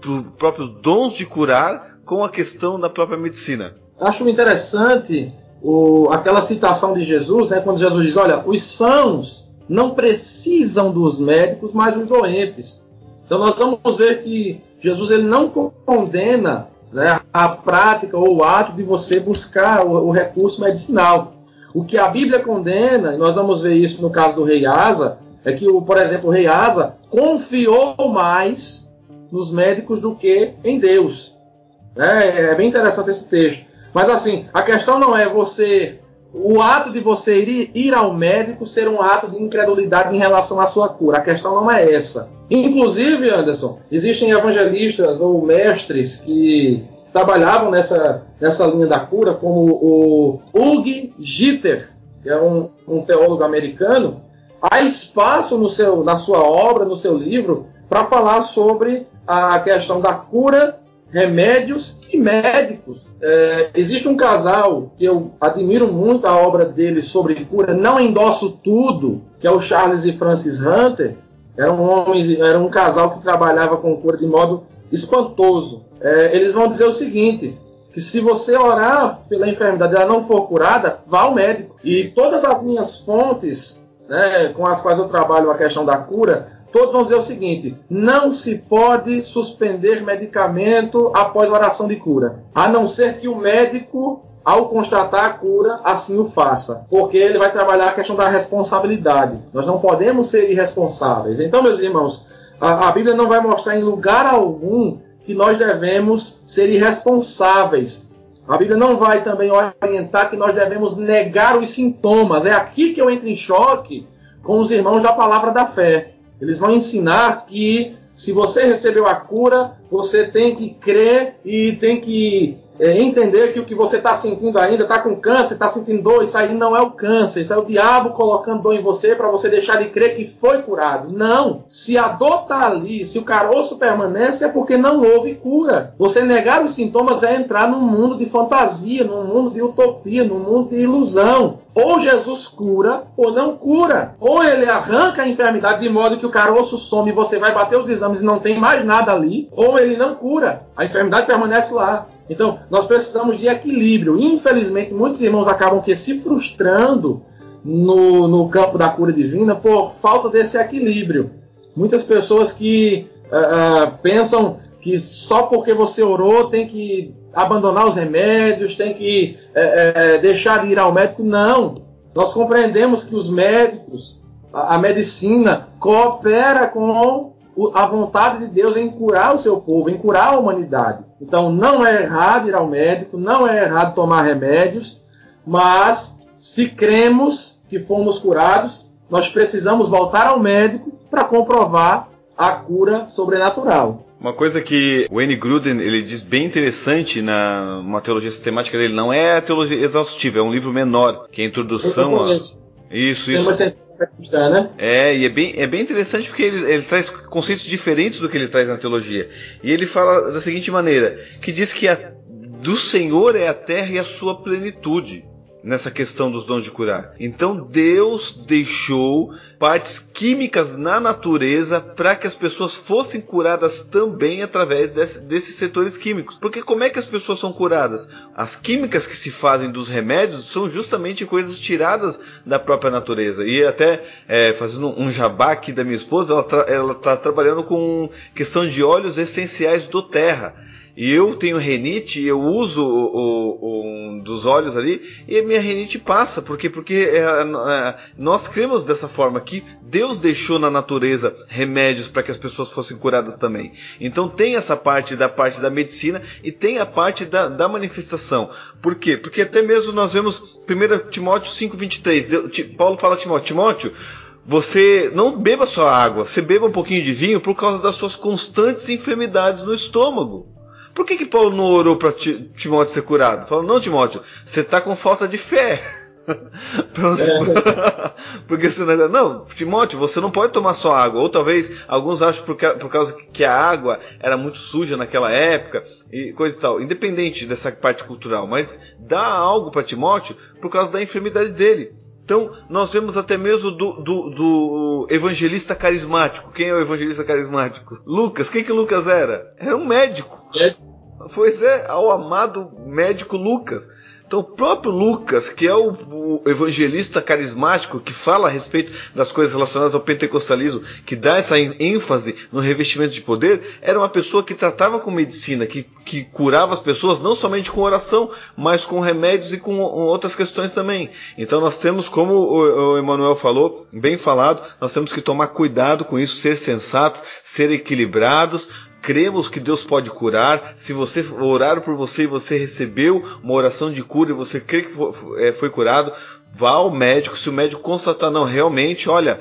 S2: do próprio dons de curar com a questão da própria medicina.
S3: Acho interessante o, aquela citação de Jesus, né, quando Jesus diz: Olha, os sãos não precisam dos médicos, mas os doentes. Então nós vamos ver que Jesus ele não condena né, a prática ou o ato de você buscar o, o, recurso medicinal. O que a Bíblia condena, e nós vamos ver isso no caso do rei Asa, é que, o, por exemplo, o rei Asa confiou mais nos médicos do que em Deus. É, é bem interessante esse texto. Mas assim, a questão não é você. O ato de você ir, ir ao médico ser um ato de incredulidade em relação à sua cura. A questão não é essa. Inclusive, Anderson, existem evangelistas ou mestres que trabalhavam nessa, nessa linha da cura, como o Hugh Gitter, que é um, um teólogo americano. Há espaço no seu, na sua obra, no seu livro, para falar sobre a questão da cura remédios e médicos. É, existe um casal que eu admiro muito a obra dele sobre cura, não endosso tudo, que é o Charles e Francis Hunter. Eram homens, era um casal que trabalhava com cura de modo espantoso. É, eles vão dizer o seguinte: que se você orar pela enfermidade e ela não for curada, vá ao médico. E todas as minhas fontes né, com as quais eu trabalho a questão da cura, todos vão dizer o seguinte: não se pode suspender medicamento após oração de cura, a não ser que o médico, ao constatar a cura, assim o faça, porque ele vai trabalhar a questão da responsabilidade. Nós não podemos ser irresponsáveis. Então, meus irmãos, a, a Bíblia não vai mostrar em lugar algum que nós devemos ser irresponsáveis. A Bíblia não vai também orientar que nós devemos negar os sintomas. É aqui que eu entro em choque com os irmãos da palavra da fé. Eles vão ensinar que se você recebeu a cura, você tem que crer e tem que é, entender que o que você está sentindo ainda, está com câncer, está sentindo dor, isso aí não é o câncer, isso é o diabo colocando dor em você para você deixar de crer que foi curado. Não. Se a dor está ali, se o caroço permanece, é porque não houve cura. Você negar os sintomas é entrar num mundo de fantasia, num mundo de utopia, num mundo de ilusão. Ou Jesus cura ou não cura. Ou ele arranca a enfermidade de modo que o caroço some e você vai bater os exames e não tem mais nada ali. Ou ele não cura. A enfermidade permanece lá. Então, nós precisamos de equilíbrio. Infelizmente, muitos irmãos acabam que se frustrando no, no campo da cura divina por falta desse equilíbrio. Muitas pessoas que uh, uh, pensam que só porque você orou tem que abandonar os remédios, tem que uh, deixar de ir ao médico. Não. Nós compreendemos que os médicos, a, a medicina, coopera com a vontade de Deus em curar o seu povo, em curar a humanidade. Então não é errado ir ao médico, não é errado tomar remédios, mas se cremos que fomos curados, nós precisamos voltar ao médico para comprovar a cura sobrenatural.
S2: Uma coisa que o Wayne Gruden ele diz bem interessante na uma teologia sistemática dele, não é a teologia exaustiva, é um livro menor, que é a introdução a... Isso, isso né? É, e é bem, é bem interessante porque ele, ele traz conceitos diferentes do que ele traz na teologia. E ele fala da seguinte maneira: que diz que a, do Senhor é a terra e a sua plenitude nessa questão dos dons de curar. Então Deus deixou partes químicas na natureza para que as pessoas fossem curadas também através desse, desses setores químicos. Porque como é que as pessoas são curadas? As químicas que se fazem dos remédios são justamente coisas tiradas da própria natureza. E até é, fazendo um jabá aqui da minha esposa, ela está trabalhando com questão de óleos essenciais do terra e eu tenho renite, eu uso o, o, um dos olhos ali e a minha renite passa, porque porque é, é, nós cremos dessa forma que Deus deixou na natureza remédios para que as pessoas fossem curadas também. Então tem essa parte da parte da medicina e tem a parte da, da manifestação. Por quê? Porque até mesmo nós vemos 1 Timóteo 5:23, Paulo fala a Timóteo, Timóteo você não beba só água, você beba um pouquinho de vinho por causa das suas constantes enfermidades no estômago. Por que, que Paulo não orou para Timóteo ser curado? Falou, não, Timóteo, você está com falta de fé. é. Porque senão, não, Timóteo, você não pode tomar só água. Ou talvez alguns acham por, por causa que a água era muito suja naquela época e coisa e tal. Independente dessa parte cultural, mas dá algo para Timóteo por causa da enfermidade dele. Então, nós vemos até mesmo do, do, do, evangelista carismático. Quem é o evangelista carismático? Lucas. Quem que Lucas era? Era um médico. É. Pois é, ao amado médico Lucas. Então, o próprio Lucas, que é o, o, evangelista carismático que fala a respeito das coisas relacionadas ao pentecostalismo, que dá essa ênfase no revestimento de poder, era uma pessoa que tratava com medicina, que, que curava as pessoas não somente com oração, mas com remédios e com outras questões também. Então, nós temos, como o, o Emmanuel falou, bem falado, nós temos que tomar cuidado com isso, ser sensatos, ser equilibrados, cremos que Deus pode curar. Se você orar por você e você recebeu uma oração de cura e você crê que é, foi curado, vá ao médico. Se o médico constatar, não, realmente, olha,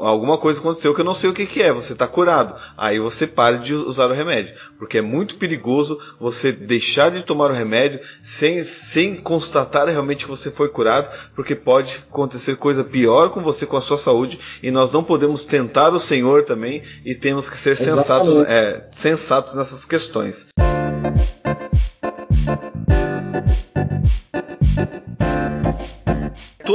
S2: alguma coisa aconteceu que eu não sei o que, que é, você está curado. Aí você para de usar o remédio. Porque é muito perigoso você deixar de tomar o remédio sem, sem constatar realmente que você foi curado, porque pode acontecer coisa pior com você, com a sua saúde, e nós não podemos tentar o Senhor também, e temos que ser sensatos, é, sensatos nessas questões.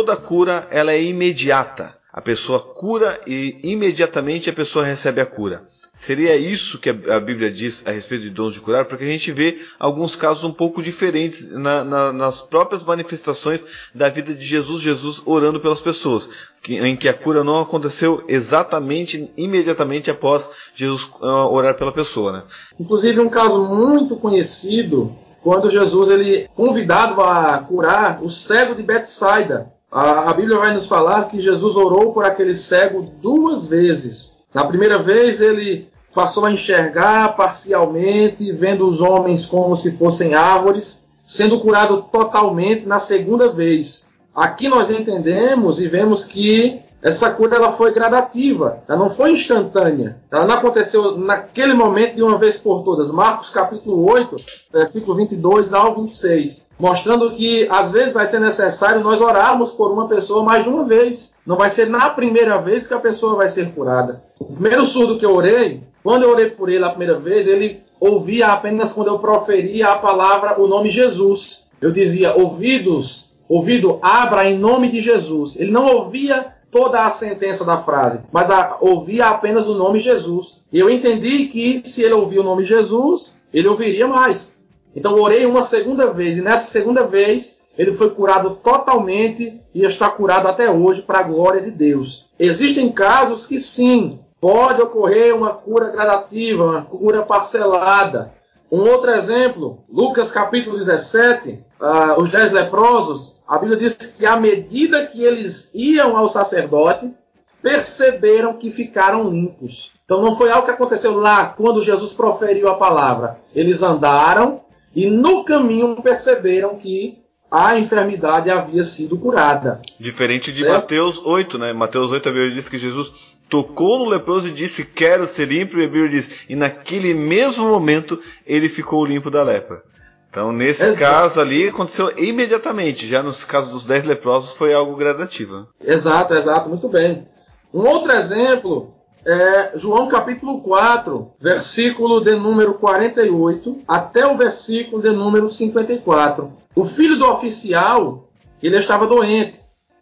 S2: Toda cura ela é imediata. A pessoa cura e imediatamente a pessoa recebe a cura. Seria isso que a Bíblia diz a respeito de dons de curar, porque a gente vê alguns casos um pouco diferentes na, na, nas próprias manifestações da vida de Jesus, Jesus orando pelas pessoas, em que a cura não aconteceu exatamente, imediatamente após Jesus uh, orar pela pessoa. Né?
S3: Inclusive um caso muito conhecido, quando Jesus ele convidado a curar o cego de Betsaida, a, a Bíblia vai nos falar que Jesus orou por aquele cego duas vezes. Na primeira vez, ele passou a enxergar parcialmente, vendo os homens como se fossem árvores, sendo curado totalmente na segunda vez. Aqui nós entendemos e vemos que essa cura ela foi gradativa, ela não foi instantânea, ela não aconteceu naquele momento de uma vez por todas. Marcos capítulo 8, versículo 22 ao 26, mostrando que às vezes vai ser necessário nós orarmos por uma pessoa mais de uma vez. Não vai ser na primeira vez que a pessoa vai ser curada. O primeiro surdo que eu orei, quando eu orei por ele a primeira vez, ele ouvia apenas quando eu proferia a palavra, o nome Jesus. Eu dizia, ouvidos, ouvido, abra em nome de Jesus. Ele não ouvia toda a sentença da frase, mas a, ouvia apenas o nome Jesus. E eu entendi que se ele ouvia o nome Jesus, ele ouviria mais. Então orei uma segunda vez, e nessa segunda vez ele foi curado totalmente e está curado até hoje para a glória de Deus. Existem casos que sim, pode ocorrer uma cura gradativa, uma cura parcelada. Um outro exemplo, Lucas capítulo 17, uh, ah, os dez leprosos, a Bíblia diz que à medida que eles iam ao sacerdote, perceberam que ficaram limpos. Então não foi algo que aconteceu lá quando Jesus proferiu a palavra. Eles andaram e no caminho perceberam que a enfermidade havia sido curada.
S2: Diferente de certo? Mateus 8, né? Mateus 8 a Bíblia diz que Jesus tocou no leproso e disse: Quero ser limpo. E a Bíblia diz: E naquele mesmo momento ele ficou limpo da lepra. Então, nesse Exato. caso ali, aconteceu imediatamente. Já nos casos dos dez leprosos, foi algo gradativo.
S3: Exato, exato, muito bem. Um outro exemplo é João capítulo 4, versículo de número 48 até o versículo de número 54. O filho do oficial, ele estava doente.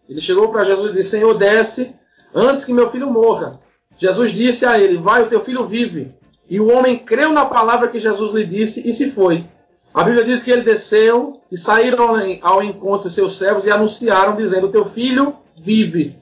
S3: Ele chegou para Jesus e disse: Senhor, desce antes que meu filho morra. Jesus disse a ele: Vai, o teu filho vive. E o homem creu na palavra que Jesus lhe disse e se foi. A Bíblia diz que ele desceu e saíram ao encontro de seus servos e anunciaram, dizendo: Teu filho vive.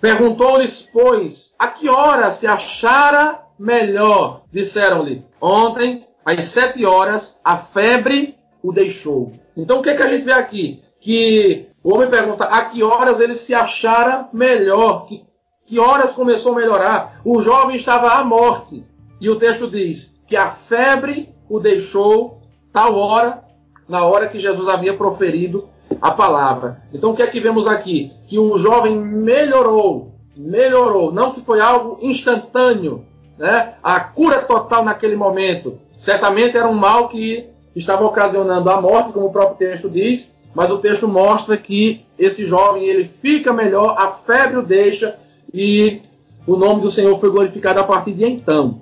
S3: Perguntou-lhes, pois, a que hora se achara melhor? Disseram-lhe: Ontem, às sete horas, a febre o deixou. Então o que, é que a gente vê aqui? Que o homem pergunta a que horas ele se achara melhor, que, que horas começou a melhorar. O jovem estava à morte. E o texto diz que a febre o deixou tal hora, na hora que Jesus havia proferido a palavra. Então o que é que vemos aqui? Que o jovem melhorou, melhorou, não que foi algo instantâneo, né? A cura total naquele momento. Certamente era um mal que estava ocasionando a morte, como o próprio texto diz, mas o texto mostra que esse jovem ele fica melhor, a febre o deixa e o nome do Senhor foi glorificado a partir de então.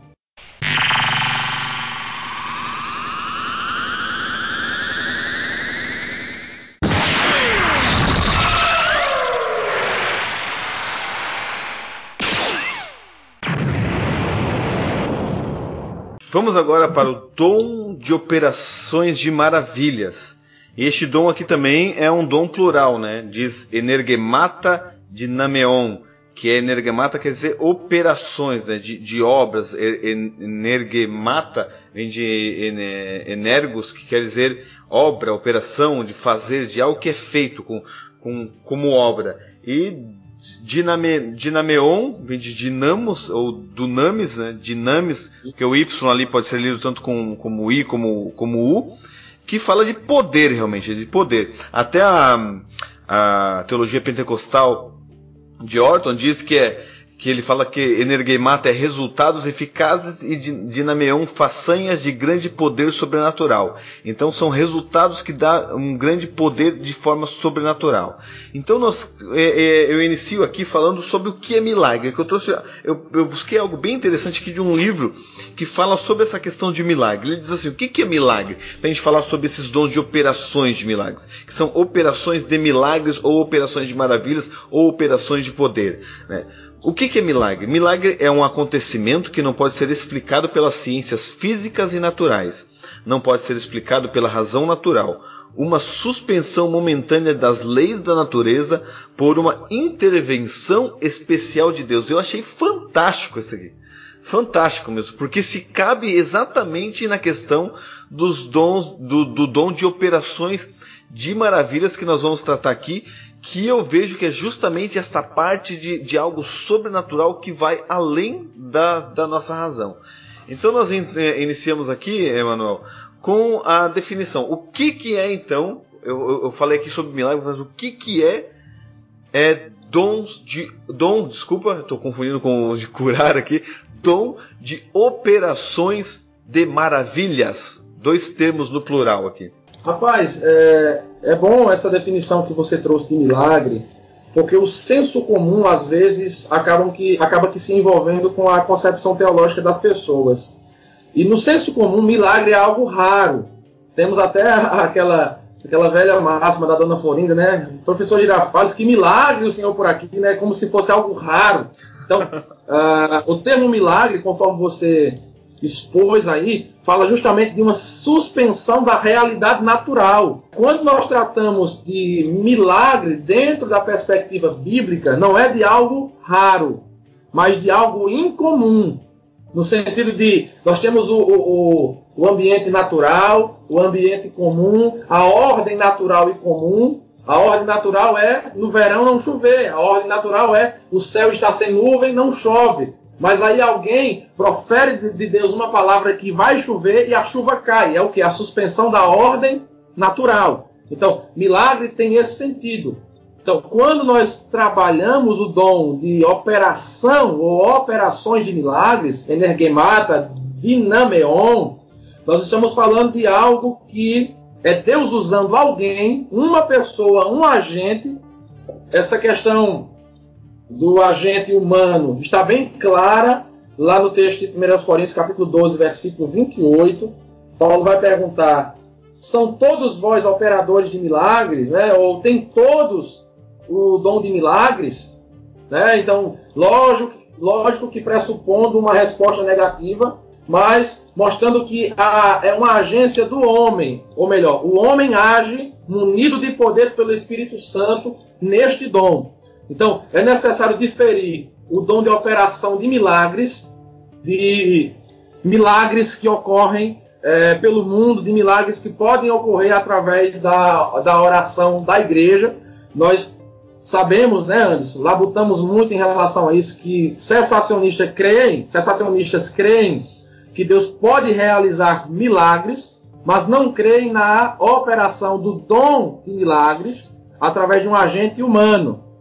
S2: Vamos agora para o dom de operações de maravilhas. Este dom aqui também é um dom plural, né? Diz energemata dinameon, que é energemata quer dizer operações, né? De, de obras. Energemata vem de energos, que quer dizer obra, operação, de fazer, de algo que é feito com, com, como obra. E Diname, Dinameon vem de dinamos ou dunamis, né? Dinamis, que o Y ali pode ser lido tanto com, como I como, como U, que fala de poder realmente, de poder. Até a, a teologia pentecostal de Orton diz que é que ele fala que energemata é resultados eficazes e dinameon façanhas de grande poder sobrenatural. Então são resultados que dá um grande poder de forma sobrenatural. Então nós, é, é, eu inicio aqui falando sobre o que é milagre. Que eu, trouxe, eu, eu, busquei algo bem interessante aqui de um livro que fala sobre essa questão de milagre. Ele diz assim, o que, que é milagre? Para a gente falar sobre esses dons de operações de milagres, que são operações de milagres ou operações de maravilhas ou operações de poder. Né? O que, é milagre? Milagre é um acontecimento que não pode ser explicado pelas ciências físicas e naturais. Não pode ser explicado pela razão natural. Uma suspensão momentânea das leis da natureza por uma intervenção especial de Deus. Eu achei fantástico isso aqui. Fantástico mesmo, porque se cabe exatamente na questão dos dons, do, do dom de operações de maravilhas que nós vamos tratar aqui que eu vejo que é justamente essa parte de, de algo sobrenatural que vai além da, da nossa razão. Então nós in, eh, iniciamos aqui, Emanuel, com a definição. O que, que é então? Eu, eu falei aqui sobre milagres, mas o que, que é, é dons de. Dom, desculpa, estou confundindo com o de curar aqui. Dom de operações de maravilhas. Dois termos no plural aqui.
S3: Rapaz, é, é bom essa definição que você trouxe de milagre, porque o senso comum, às vezes, acaba que, acaba que se envolvendo com a concepção teológica das pessoas. E no senso comum, milagre é algo raro. Temos até aquela, aquela velha máxima da dona Florinda, né? professor Girafales, que milagre o senhor por aqui, né? Como se fosse algo raro. Então, uh, o termo milagre, conforme você expôs aí, fala justamente de uma suspensão da realidade natural. Quando nós tratamos de milagre dentro da perspectiva bíblica, não é de algo raro, mas de algo incomum. No sentido de nós temos o, o, o ambiente natural, o ambiente comum, a ordem natural e comum. A ordem natural é no verão não chover, a ordem natural é o céu está sem nuvem, não chove. Mas aí alguém profere de Deus uma palavra que vai chover e a chuva cai. É o que? A suspensão da ordem natural. Então, milagre tem esse sentido. Então, quando nós trabalhamos o dom de operação ou operações de milagres, energemata, dinameon, nós estamos falando de algo que é Deus usando alguém, uma pessoa, um agente. Essa questão do agente humano está bem clara lá no texto de 1 Coríntios, capítulo 12, versículo 28. Paulo vai perguntar: são todos vós operadores de milagres, né? Ou tem todos o dom de milagres, né? Então, lógico, lógico que pressupondo uma resposta negativa, mas mostrando que a, é uma agência do homem, ou melhor, o homem age munido de poder pelo Espírito Santo neste dom. Então, é necessário diferir o dom de operação de milagres, de milagres que ocorrem é, pelo mundo, de milagres que podem ocorrer através da, da oração da igreja. Nós sabemos, né, Anderson, labutamos muito em relação a isso, que cessacionistas creem, cessacionistas creem que Deus pode realizar milagres, mas não creem na operação do dom de milagres através de um agente humano.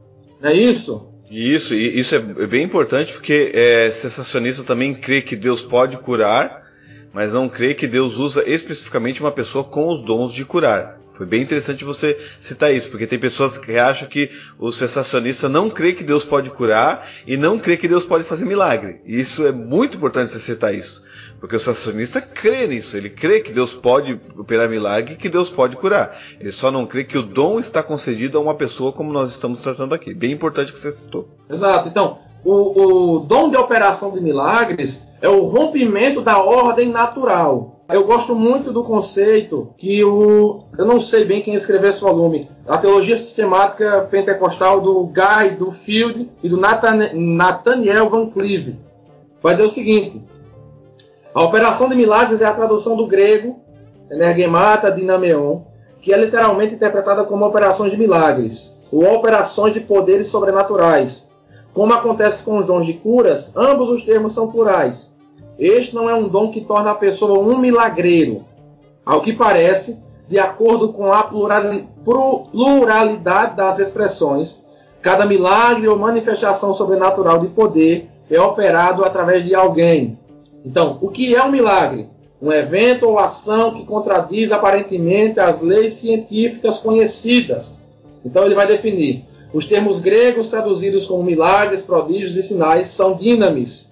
S3: É isso?
S2: Isso, isso é bem importante porque é, sensacionista também crê que Deus pode curar, mas não crê que Deus usa especificamente uma pessoa com os dons de curar. Foi bem interessante você citar isso, porque tem pessoas que acham que o sensacionista não crê que Deus pode curar e não crê que Deus pode fazer milagre. E isso é muito importante você citar isso. Porque o sensacionista crê nisso, ele crê que Deus pode operar milagre e que Deus pode curar. Ele só não crê que o dom está concedido a uma pessoa como nós estamos tratando aqui. Bem importante que você citou.
S3: Exato. Então, o, o dom de operação de milagres é o rompimento da ordem natural. Eu gosto muito do conceito que o. Eu não sei bem quem escreveu esse volume. A teologia sistemática pentecostal do Guy, do Field e do Nathaniel Van Cleve. Vai dizer o seguinte: a operação de milagres é a tradução do grego, energemata dinameon, que é literalmente interpretada como operações de milagres, ou operações de poderes sobrenaturais. Como acontece com os dons de curas, ambos os termos são plurais. Este não é um dom que torna a pessoa um milagreiro. Ao que parece, de acordo com a pluralidade das expressões, cada milagre ou manifestação sobrenatural de poder é operado através de alguém. Então, o que é um milagre? Um evento ou ação que contradiz aparentemente as leis científicas conhecidas. Então, ele vai definir. Os termos gregos traduzidos como milagres, prodígios e sinais são dinamis,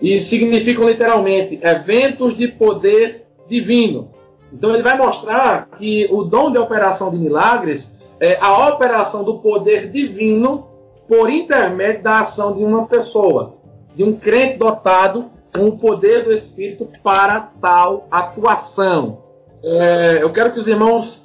S3: e significam literalmente eventos de poder divino. Então ele vai mostrar que o dom de operação de milagres é a operação do poder divino por intermédio da ação de uma pessoa, de um crente dotado com o poder do Espírito para tal atuação. É, eu quero que os irmãos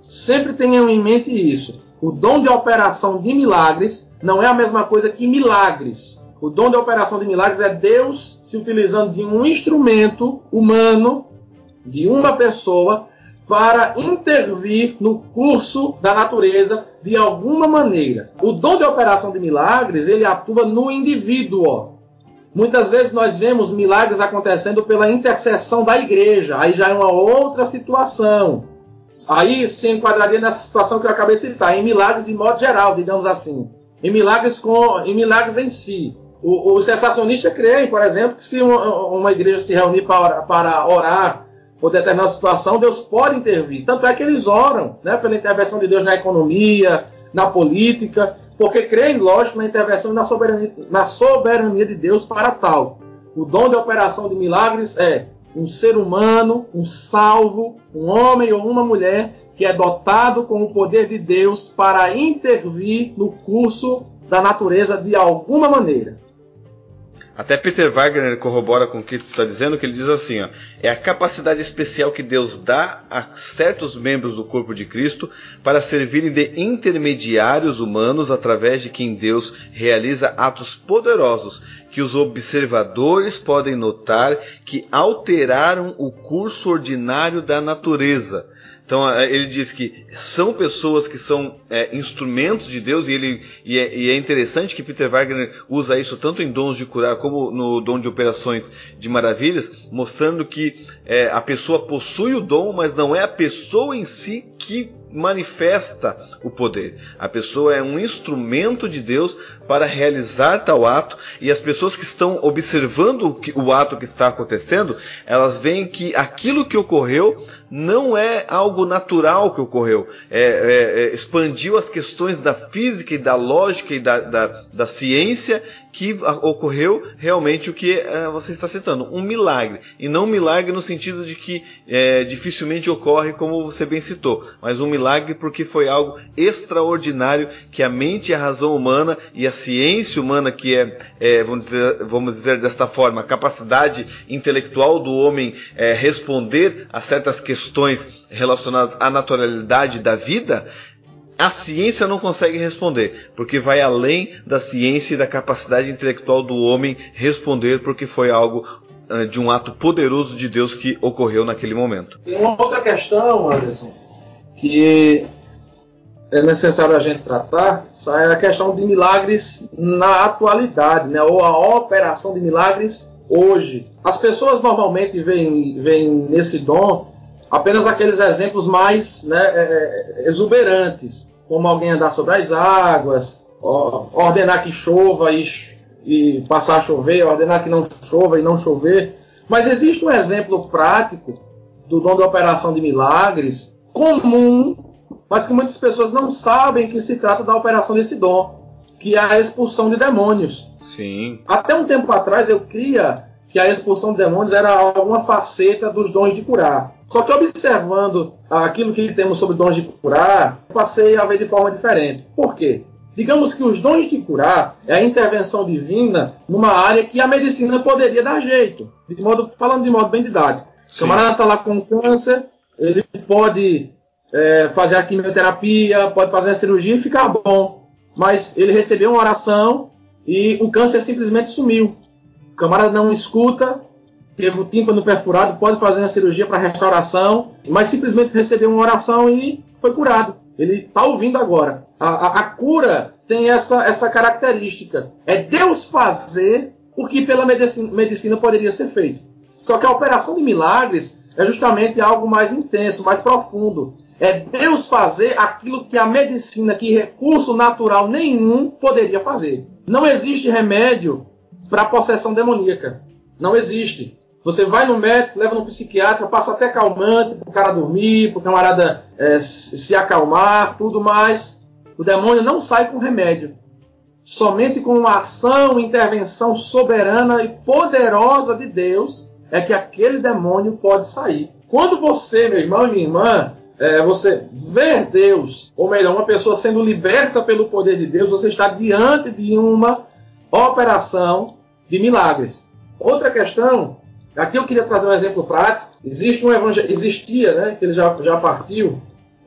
S3: sempre tenham em mente isso. O dom de operação de milagres não é a mesma coisa que milagres. O dom de operação de milagres é Deus se utilizando de um instrumento humano, de uma pessoa, para intervir no curso da natureza de alguma maneira. O dom de operação de milagres, ele atua no indivíduo. Muitas vezes nós vemos milagres acontecendo pela intercessão da igreja. Aí já é uma outra situação. Aí se enquadraria nessa situação que eu acabei de citar, em milagres de modo geral, digamos assim. Em milagres, com, em milagres em si. O, o sensacionista crê, por exemplo, que se uma, uma igreja se reunir para, para orar por determinada situação, Deus pode intervir. Tanto é que eles oram né, pela intervenção de Deus na economia, na política, porque creem, lógico, na intervenção e na soberania, na soberania de Deus para tal. O dom de operação de milagres é um ser humano, um salvo, um homem ou uma mulher que é dotado com o poder de Deus para intervir no curso da natureza de alguma maneira.
S2: Até Peter Wagner corrobora com o que tu está dizendo, que ele diz assim: ó, é a capacidade especial que Deus dá a certos membros do corpo de Cristo para servirem de intermediários humanos através de quem Deus realiza atos poderosos que os observadores podem notar que alteraram o curso ordinário da natureza. Então é, ele diz que são pessoas que são é, instrumentos de Deus e, ele, e é, e, é, interessante que Peter Wagner usa isso tanto em dons de curar como no dom de operações de maravilhas, mostrando que é, a pessoa possui o dom, mas não é a pessoa em si que manifesta o poder. A pessoa é um instrumento de Deus para realizar tal ato e as pessoas que estão observando o ato que está acontecendo, elas veem que aquilo que ocorreu não é algo natural que ocorreu. É, é, é, expandiu as questões da física e da lógica e da, da, da ciência que ocorreu realmente o que é, você está citando, um milagre. E não um milagre no sentido de que é, dificilmente ocorre, como você bem citou, mas um milagre porque foi algo extraordinário que a mente e a razão humana e a ciência humana, que é, é vamos, dizer, vamos dizer desta forma, a capacidade intelectual do homem é, responder a certas questões relacionadas à naturalidade da vida, a ciência não consegue responder, porque vai além da ciência e da capacidade intelectual do homem responder, porque foi algo de um ato poderoso de Deus que ocorreu naquele momento.
S3: Tem uma outra questão, Anderson, que é necessário a gente tratar, é a questão de milagres na atualidade, né? ou a operação de milagres hoje. As pessoas normalmente veem, veem nesse dom apenas aqueles exemplos mais né, é, é, exuberantes, como alguém andar sobre as águas, ordenar que chova e, e passar a chover, ordenar que não chova e não chover. Mas existe um exemplo prático do dom da operação de milagres comum, mas que muitas pessoas não sabem que se trata da operação desse dom, que é a expulsão de demônios.
S2: Sim.
S3: Até um tempo atrás eu cria que a expulsão de demônios era alguma faceta dos dons de curar. Só que observando aquilo que temos sobre dons de curar, passei a ver de forma diferente. Por quê? Digamos que os dons de curar é a intervenção divina numa área que a medicina poderia dar jeito. De modo, falando de modo bem didático. O camarada está lá com câncer, ele pode é, fazer a quimioterapia, pode fazer a cirurgia e ficar bom. Mas ele recebeu uma oração e o câncer simplesmente sumiu. O camarada não escuta, teve o tímpano perfurado, pode fazer a cirurgia para restauração, mas simplesmente recebeu uma oração e foi curado. Ele está ouvindo agora. A, a, a, cura tem essa, essa característica. É Deus fazer o que pela medicina, medicina poderia ser feito. Só que a operação de milagres é justamente algo mais intenso, mais profundo. É Deus fazer aquilo que a medicina, que recurso natural nenhum poderia fazer. Não existe remédio para possessão demoníaca. Não existe. Você vai no médico, leva no psiquiatra, passa até calmante para o cara dormir, para o camarada é, se acalmar, tudo mais. O demônio não sai com remédio. Somente com uma ação, intervenção soberana e poderosa de Deus é que aquele demônio pode sair. Quando você, meu irmão e minha irmã, é, você ver Deus, ou melhor, uma pessoa sendo liberta pelo poder de Deus, você está diante de uma operação de milagres. Outra questão Aqui eu queria trazer um exemplo prático. Existe um existia, né, que ele já, já partiu,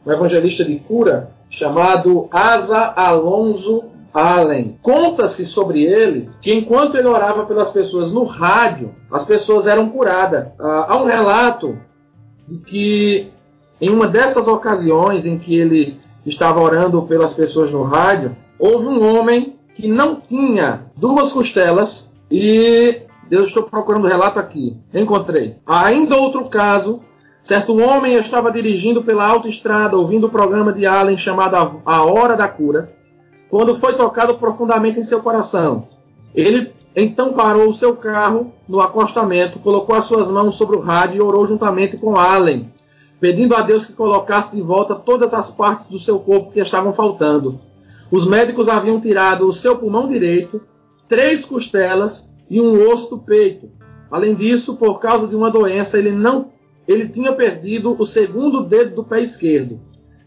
S3: um evangelista de cura chamado Asa Alonso Allen. Conta-se sobre ele que enquanto ele orava pelas pessoas no rádio, as pessoas eram curadas. Ah, há um relato de que em uma dessas ocasiões em que ele estava orando pelas pessoas no rádio, houve um homem que não tinha duas costelas e eu estou procurando o relato aqui. Encontrei. Ainda outro caso. Certo homem estava dirigindo pela autoestrada, ouvindo o programa de Allen chamado A Hora da Cura, quando foi tocado profundamente em seu coração. Ele então parou o seu carro no acostamento, colocou as suas mãos sobre o rádio e orou juntamente com Allen, pedindo a Deus que colocasse de volta todas as partes do seu corpo que estavam faltando. Os médicos haviam tirado o seu pulmão direito, três costelas e um osso do peito. Além disso, por causa de uma doença, ele não ele tinha perdido o segundo dedo do pé esquerdo.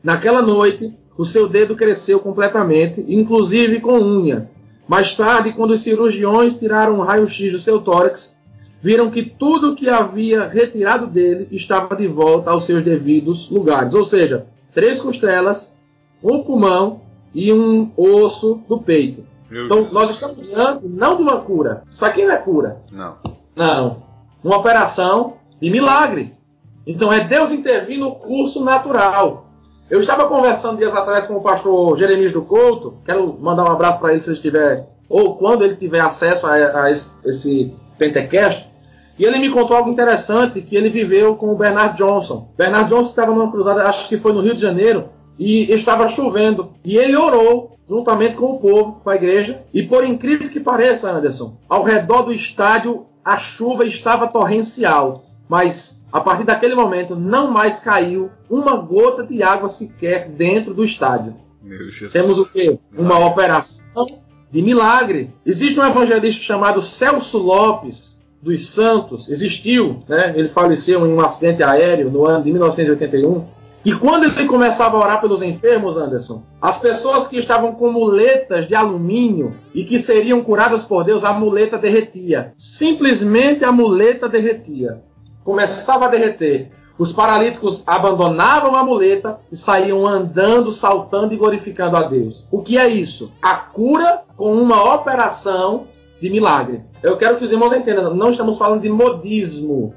S3: Naquela noite, o seu dedo cresceu completamente, inclusive com unha. Mais tarde, quando os cirurgiões tiraram um raio-x do seu tórax, viram que tudo que havia retirado dele estava de volta aos seus devidos lugares. Ou seja, três costelas, um pulmão e um osso do peito. Meu então, Deus. nós estamos diante não de uma cura. Isso aqui não é cura.
S2: Não.
S3: Não. Uma operação de milagre. Então, é Deus intervir no curso natural. Eu estava conversando dias atrás com o pastor Jeremias do Couto. Quero mandar um abraço para ele se ele estiver, ou quando ele tiver acesso a, a esse, esse Pentecast. E ele me contou algo interessante que ele viveu com o Bernard Johnson. Bernard Johnson estava numa cruzada, acho que foi no Rio de Janeiro, e estava chovendo. E ele orou juntamente com o povo, com a igreja. E por incrível que pareça, Anderson, ao redor do estádio a chuva estava torrencial. Mas a partir daquele momento não mais caiu uma gota de água sequer dentro do estádio. Temos o quê? Uma operação de milagre. Existe um evangelista chamado Celso Lopes dos Santos, existiu, né? ele faleceu em um acidente aéreo no ano de 1981 que quando ele começava a orar pelos enfermos, Anderson, as pessoas que estavam com muletas de alumínio e que seriam curadas por Deus, a muleta derretia. Simplesmente a muleta derretia. Começava a derreter. Os paralíticos abandonavam a muleta e saíam andando, saltando e glorificando a Deus. O que é isso? A cura com uma operação de milagre. Eu quero que os irmãos entendam, não estamos falando de modismo.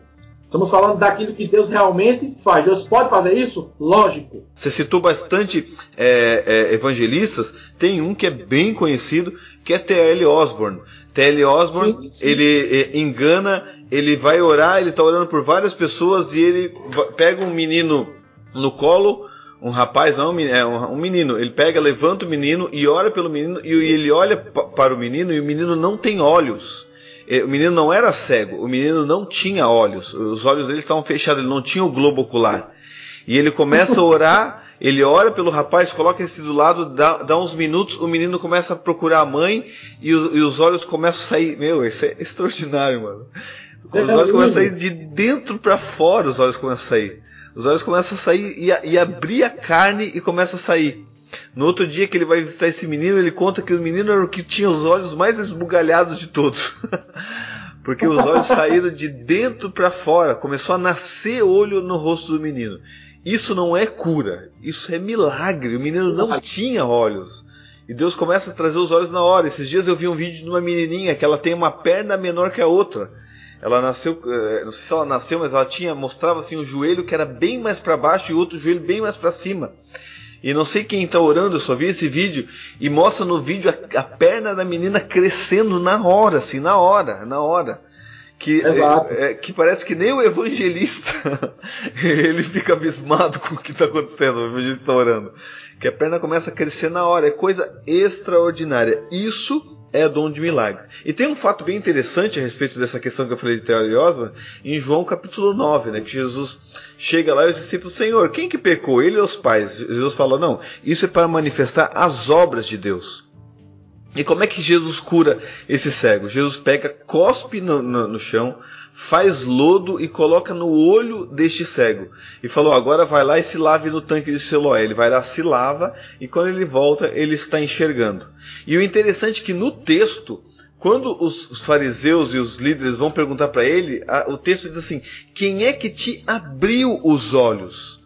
S3: Estamos falando daquilo que Deus realmente faz. Deus pode fazer isso? Lógico.
S2: Você citou bastante é, é, evangelistas. Tem um que é bem conhecido, que é T.L. Osborne. T.L. Osborne, sim, sim. ele é, engana, ele vai orar, ele está orando por várias pessoas e ele pega um menino no colo, um rapaz, não, é um menino. Ele pega, levanta o menino e ora pelo menino e ele olha para o menino e o menino não tem olhos. É, o menino não era cego, o menino não tinha olhos, os olhos dele estavam fechados, ele não tinha o globo ocular. E ele começa a orar, ele ora pelo rapaz, coloca esse do lado, dá, dá uns minutos, o menino começa a procurar a mãe e, o, e os olhos começam a sair. Meu, isso é extraordinário, mano. Os olhos começam a sair de dentro para fora, os olhos começam a sair. Os olhos começam a sair e, e abrir a carne e começa a sair. No outro dia que ele vai visitar esse menino, ele conta que o menino era o que tinha os olhos mais esbugalhados de todos. Porque os olhos saíram de dentro para fora, começou a nascer olho no rosto do menino. Isso não é cura, isso é milagre. O menino não tinha olhos. E Deus começa a trazer os olhos na hora. Esses dias eu vi um vídeo de uma menininha que ela tem uma perna menor que a outra. Ela nasceu, eh, não sei se ela nasceu, mas ela tinha mostrava assim o um joelho que era bem mais para baixo e o outro joelho bem mais para cima. E não sei quem está orando, eu só vi esse vídeo e mostra no vídeo a, a, perna da menina crescendo na hora, assim, na hora, na hora. Que, é, é, que parece que nem o evangelista ele fica abismado com o que está acontecendo, o evangelista está orando. Que a perna começa a crescer na hora, é coisa extraordinária. Isso é dom de milagres. E tem um fato bem interessante a respeito dessa questão que eu falei de Theory Osborne, em João capítulo 9, né, que Jesus chega lá e os discípulos, Senhor, quem que pecou? Ele ou os pais? Jesus fala, não, isso é para manifestar as obras de Deus. E como é que Jesus cura esse cego? Jesus pega, cospe no, no, no chão, faz lodo e coloca no olho deste cego. E falou: agora vai lá e se lave no tanque de Siloé. Ele vai lá, se lava e quando ele volta, ele está enxergando. E o interessante é que no texto, quando os, os fariseus e os líderes vão perguntar para ele, a, o texto diz assim: quem é que te abriu os olhos?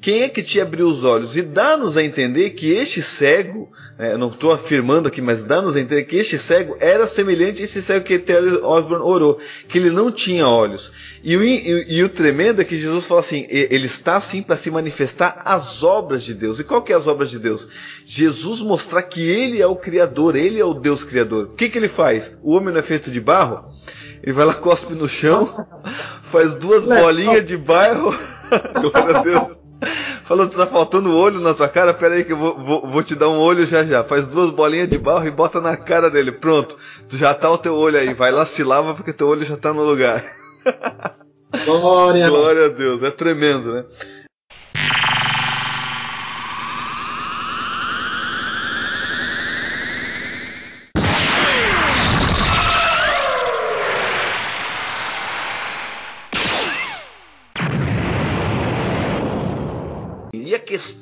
S2: Quem é que te abriu os olhos? E dá-nos a entender que este cego, é, não estou afirmando aqui, mas dá-nos a entender que este cego era semelhante a esse cego que Terry Osborne orou, que ele não tinha olhos. E o, e, e o tremendo é que Jesus fala assim: ele está assim para se manifestar as obras de Deus. E qual que é as obras de Deus? Jesus mostrar que ele é o Criador, ele é o Deus Criador. O que, que ele faz? O homem não é feito de barro? Ele vai lá, cospe no chão, faz duas bolinhas de barro. Glória a Deus. Falou, tu tá faltando olho na tua cara? Pera aí que eu vou, vou, vou, te dar um olho já já. Faz duas bolinhas de barro e bota na cara dele. Pronto, tu já tá o teu olho aí. Vai lá, se lava porque teu olho já tá no lugar.
S3: Glória,
S2: Glória a Deus, é tremendo, né?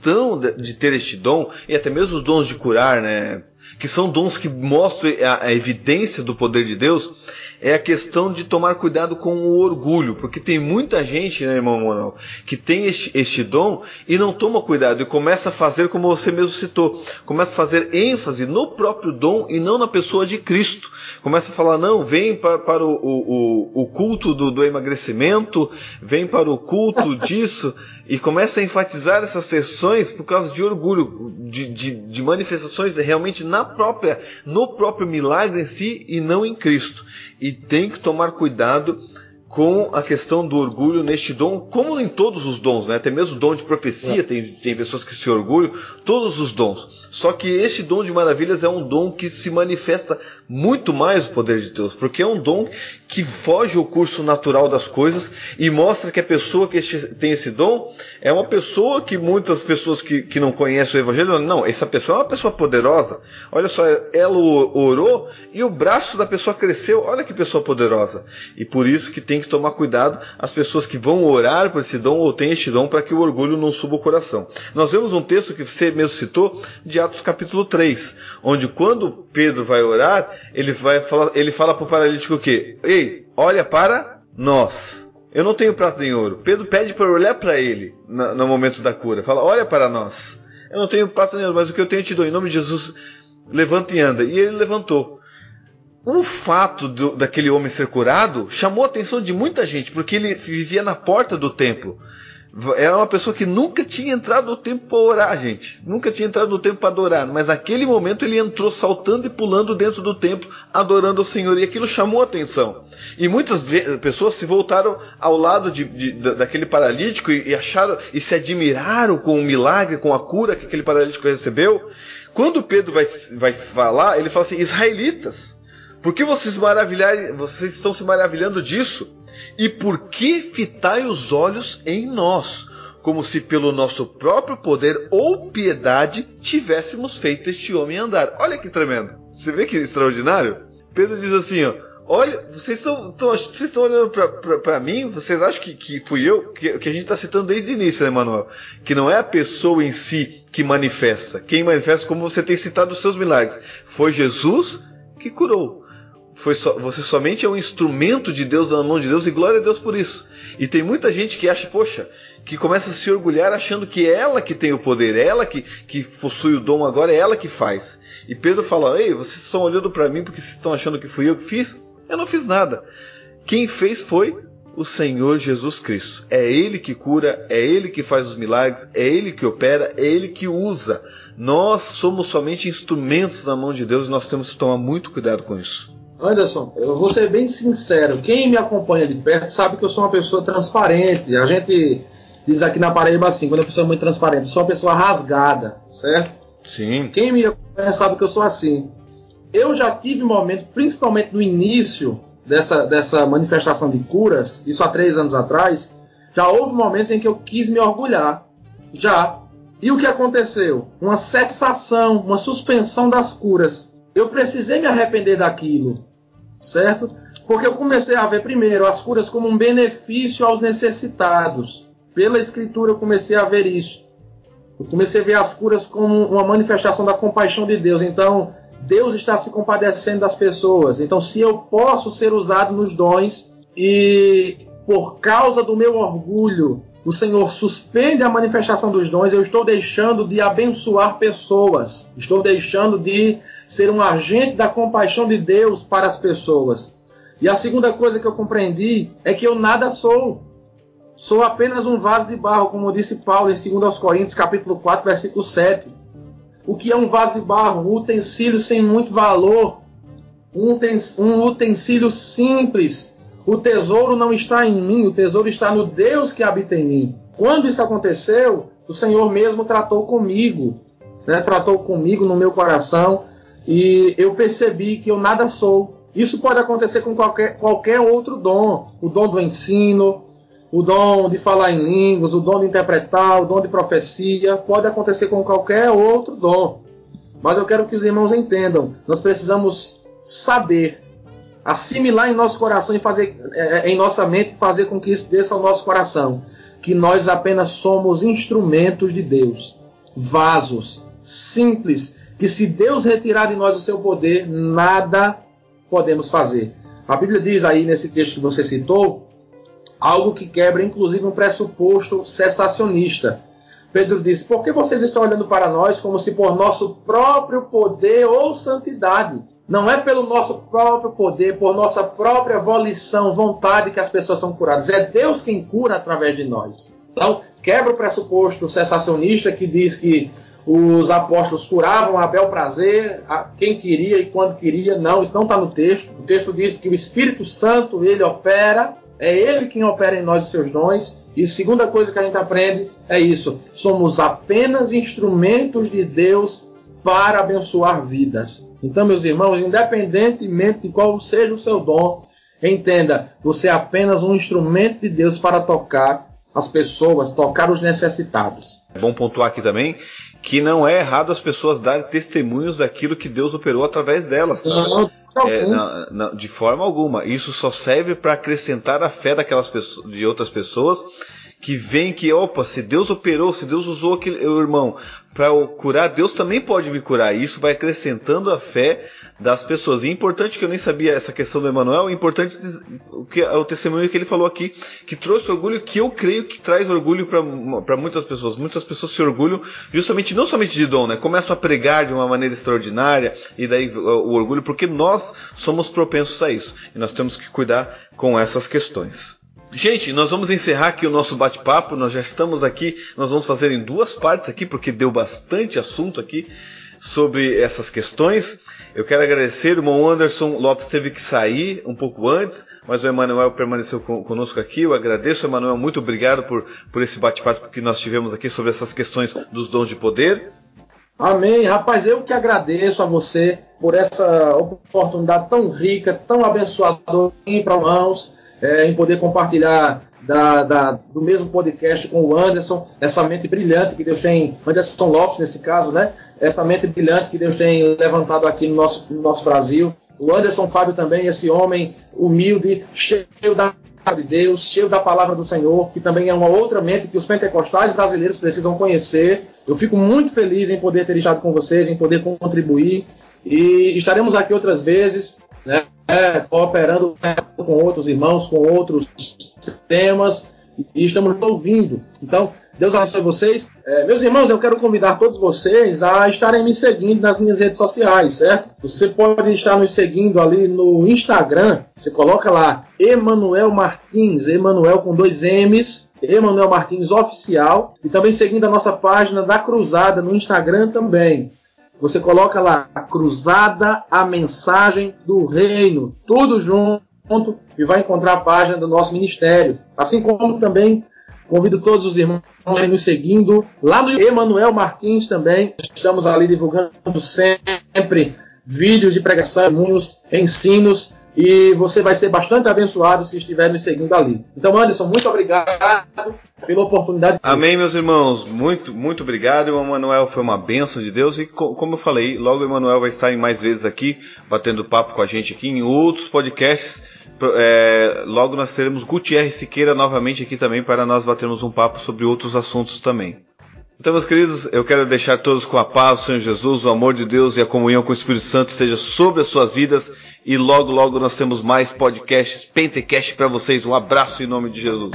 S2: Questão de ter este dom, e até mesmo os dons de curar, né? Que são dons que mostram a evidência do poder de Deus, é a questão de tomar cuidado com o orgulho, porque tem muita gente, né, irmão Monal, que tem este, este, dom e não toma cuidado e começa a fazer como você mesmo citou, começa a fazer ênfase no próprio dom e não na pessoa de Cristo. Começa a falar, não, vem para, para o, o, o, culto do, do emagrecimento, vem para o culto disso, e começa a enfatizar essas sessões por causa de orgulho, de, de, de manifestações realmente na própria, no próprio milagre em si e não em Cristo e tem que tomar cuidado com a questão do orgulho neste dom, como em todos os dons, né? Até mesmo o dom de profecia, é. tem, tem pessoas que se orgulham, todos os dons. Só que este dom de maravilhas é um dom que se manifesta muito mais o poder de Deus, porque é um dom que foge o curso natural das coisas e mostra que a pessoa que tem esse dom é uma pessoa que muitas pessoas que, que não conhecem o Evangelho, não, essa pessoa é uma pessoa poderosa. Olha só, ela orou e o braço da pessoa cresceu. Olha que pessoa poderosa. E por isso que tem que tomar cuidado as pessoas que vão orar por esse dom ou têm este dom para que o orgulho não suba o coração. Nós vemos um texto que você mesmo citou de Atos capítulo 3, onde quando Pedro vai orar, ele vai falar, ele fala para o paralítico o quê? Ei, olha para nós. Eu não tenho prata nem ouro. Pedro pede para olhar para ele no, no, momento da cura. Fala, olha para nós. Eu não tenho prata nem ouro, mas o que eu tenho te dou. Em nome de Jesus, levanta e anda. E ele levantou. O fato do, daquele homem ser curado chamou a atenção de muita gente, porque ele vivia na porta do templo. É uma pessoa que nunca tinha entrado no templo para orar, gente. Nunca tinha entrado no templo para adorar. Mas naquele momento ele entrou saltando e pulando dentro do templo, adorando o Senhor. E aquilo chamou a atenção. E muitas pessoas se voltaram ao lado de, de, daquele paralítico e, e acharam e se admiraram com o milagre, com a cura que aquele paralítico recebeu. Quando Pedro vai, vai falar, ele fala assim: Israelitas, por que vocês, vocês estão se maravilhando disso? E por que fitai os olhos em nós, como se pelo nosso próprio poder ou piedade tivéssemos feito este homem andar? Olha que tremendo. Você vê que extraordinário? Pedro diz assim, ó, olha, vocês estão olhando para mim, vocês acham que, que fui eu? Que, que a gente está citando desde o início, né, Manuel? Que não é a pessoa em si que manifesta. Quem manifesta, como você tem citado os seus milagres, foi Jesus que curou foi so, você somente é um instrumento de Deus na mão de Deus e glória a Deus por isso. E tem muita gente que acha, poxa, que começa a se orgulhar achando que é ela que tem o poder, é ela que, que possui o dom agora, é ela que faz. E Pedro fala: Ei, vocês estão olhando para mim porque vocês estão achando que fui eu que fiz? Eu não fiz nada. Quem fez foi o Senhor Jesus Cristo. É Ele que cura, é Ele que faz os milagres, é Ele que opera, é Ele que usa. Nós somos somente instrumentos na mão de Deus e nós temos que tomar muito cuidado com isso.
S3: Anderson, eu vou ser bem sincero. Quem me acompanha de perto sabe que eu sou uma pessoa transparente. A gente diz aqui na Paraíba assim, quando a pessoa é muito transparente, eu sou uma pessoa rasgada, certo?
S2: Sim.
S3: Quem me acompanha sabe que eu sou assim. Eu já tive momentos, principalmente no início dessa, dessa manifestação de curas, isso há três anos atrás, já houve momentos em que eu quis me orgulhar. Já. E o que aconteceu? Uma cessação, uma suspensão das curas eu precisei me arrepender daquilo, certo? Porque eu comecei a ver primeiro as curas como um benefício aos necessitados. Pela escritura eu comecei a ver isso. Eu comecei a ver as curas como uma manifestação da compaixão de Deus. Então, Deus está se compadecendo das pessoas. Então, se eu posso ser usado nos dons e por causa do meu orgulho o Senhor suspende a manifestação dos dons, eu estou deixando de abençoar pessoas, estou deixando de ser um agente da compaixão de Deus para as pessoas. E a segunda coisa que eu compreendi é que eu nada sou. Sou apenas um vaso de barro, como disse Paulo em 2 Coríntios, capítulo 4, versículo 7. O que é um vaso de barro? Um utensílio sem muito valor, um utensílio simples, o tesouro não está em mim, o tesouro está no Deus que habita em mim. Quando isso aconteceu, o Senhor mesmo tratou comigo, né? tratou comigo no meu coração e eu percebi que eu nada sou. Isso pode acontecer com qualquer, qualquer outro dom: o dom do ensino, o dom de falar em línguas, o dom de interpretar, o dom de profecia. Pode acontecer com qualquer outro dom. Mas eu quero que os irmãos entendam: nós precisamos saber assimilar em nosso coração e fazer é, é, em nossa mente fazer com que isso desça ao nosso coração que nós apenas somos instrumentos de Deus, vasos simples, que se Deus retirar de nós o seu poder, nada podemos fazer. A Bíblia diz aí nesse texto que você citou algo que quebra inclusive um pressuposto cessacionista. Pedro diz: Por que vocês estão olhando para nós como se por nosso próprio poder ou santidade não é pelo nosso próprio poder, por nossa própria volição, vontade que as pessoas são curadas. É Deus quem cura através de nós. Então, quebra o pressuposto sensacionista que diz que os apóstolos curavam a bel prazer, a quem queria e quando queria. Não, isso não está no texto. O texto diz que o Espírito Santo, ele opera, é ele quem opera em nós os seus dons. E segunda coisa que a gente aprende é isso: somos apenas instrumentos de Deus para abençoar vidas. Então, meus irmãos, independentemente de qual seja o seu dom, entenda, você é apenas um instrumento de Deus para tocar as pessoas, tocar os necessitados.
S2: É bom pontuar aqui também que não é errado as pessoas darem testemunhos daquilo que Deus operou através delas. Tá? Não, é, não, não, de forma alguma. Isso só serve para acrescentar a fé daquelas pessoas, de outras pessoas que veem que, opa, se Deus operou, se Deus usou aquele irmão para curar, Deus também pode me curar. E isso vai acrescentando a fé das pessoas. E é importante que eu nem sabia essa questão do Emanuel, é importante o que o testemunho que ele falou aqui, que trouxe orgulho, que eu creio que traz orgulho para muitas pessoas. Muitas pessoas se orgulham justamente não somente de dom, né? Começam a pregar de uma maneira extraordinária e daí o orgulho, porque nós somos propensos a isso. E nós temos que cuidar com essas questões. Gente, nós vamos encerrar aqui o nosso bate-papo. Nós já estamos aqui, nós vamos fazer em duas partes aqui, porque deu bastante assunto aqui sobre essas questões. Eu quero agradecer, o irmão Anderson Lopes teve que sair um pouco antes, mas o Emanuel permaneceu conosco aqui. Eu agradeço, Emanuel, muito obrigado por, por esse bate-papo que nós tivemos aqui sobre essas questões dos dons de poder.
S3: Amém. Rapaz, eu que agradeço a você por essa oportunidade tão rica, tão abençoadora para mãos é, em poder compartilhar da, da, do mesmo podcast com o Anderson, essa mente brilhante que Deus tem, Anderson Lopes nesse caso, né? Essa mente brilhante que Deus tem levantado aqui no nosso, no nosso Brasil. O Anderson Fábio também, esse homem humilde, cheio da de Deus, cheio da palavra do Senhor, que também é uma outra mente que os pentecostais brasileiros precisam conhecer. Eu fico muito feliz em poder ter estado com vocês, em poder contribuir. E estaremos aqui outras vezes, né, cooperando com outros irmãos, com outros temas, e estamos ouvindo. Então, Deus abençoe vocês. É, meus irmãos, eu quero convidar todos vocês a estarem me seguindo nas minhas redes sociais, certo? Você pode estar nos seguindo ali no Instagram. Você coloca lá Emanuel Martins, Emanuel com dois M's, Emanuel Martins Oficial. E também seguindo a nossa página da Cruzada no Instagram também. Você coloca lá a Cruzada, a mensagem do reino, tudo junto e vai encontrar a página do nosso ministério. Assim como também Convido todos os irmãos a nos seguindo. Lá no Emanuel Martins também. Estamos ali divulgando sempre vídeos de pregação, ensinos. E você vai ser bastante abençoado se estiver nos seguindo ali. Então, Anderson, muito obrigado pela oportunidade.
S2: Amém, meus irmãos. Muito, muito obrigado. O Emanuel foi uma bênção de Deus. E como eu falei, logo o Emanuel vai estar em mais vezes aqui, batendo papo com a gente aqui em outros podcasts. É, logo nós teremos Gutierrez Siqueira novamente aqui também para nós batermos um papo sobre outros assuntos também. Então, meus queridos, eu quero deixar todos com a paz do Senhor Jesus, o amor de Deus e a comunhão com o Espírito Santo esteja sobre as suas vidas. E logo, logo nós temos mais podcasts, Pentecast para vocês. Um abraço em nome de Jesus.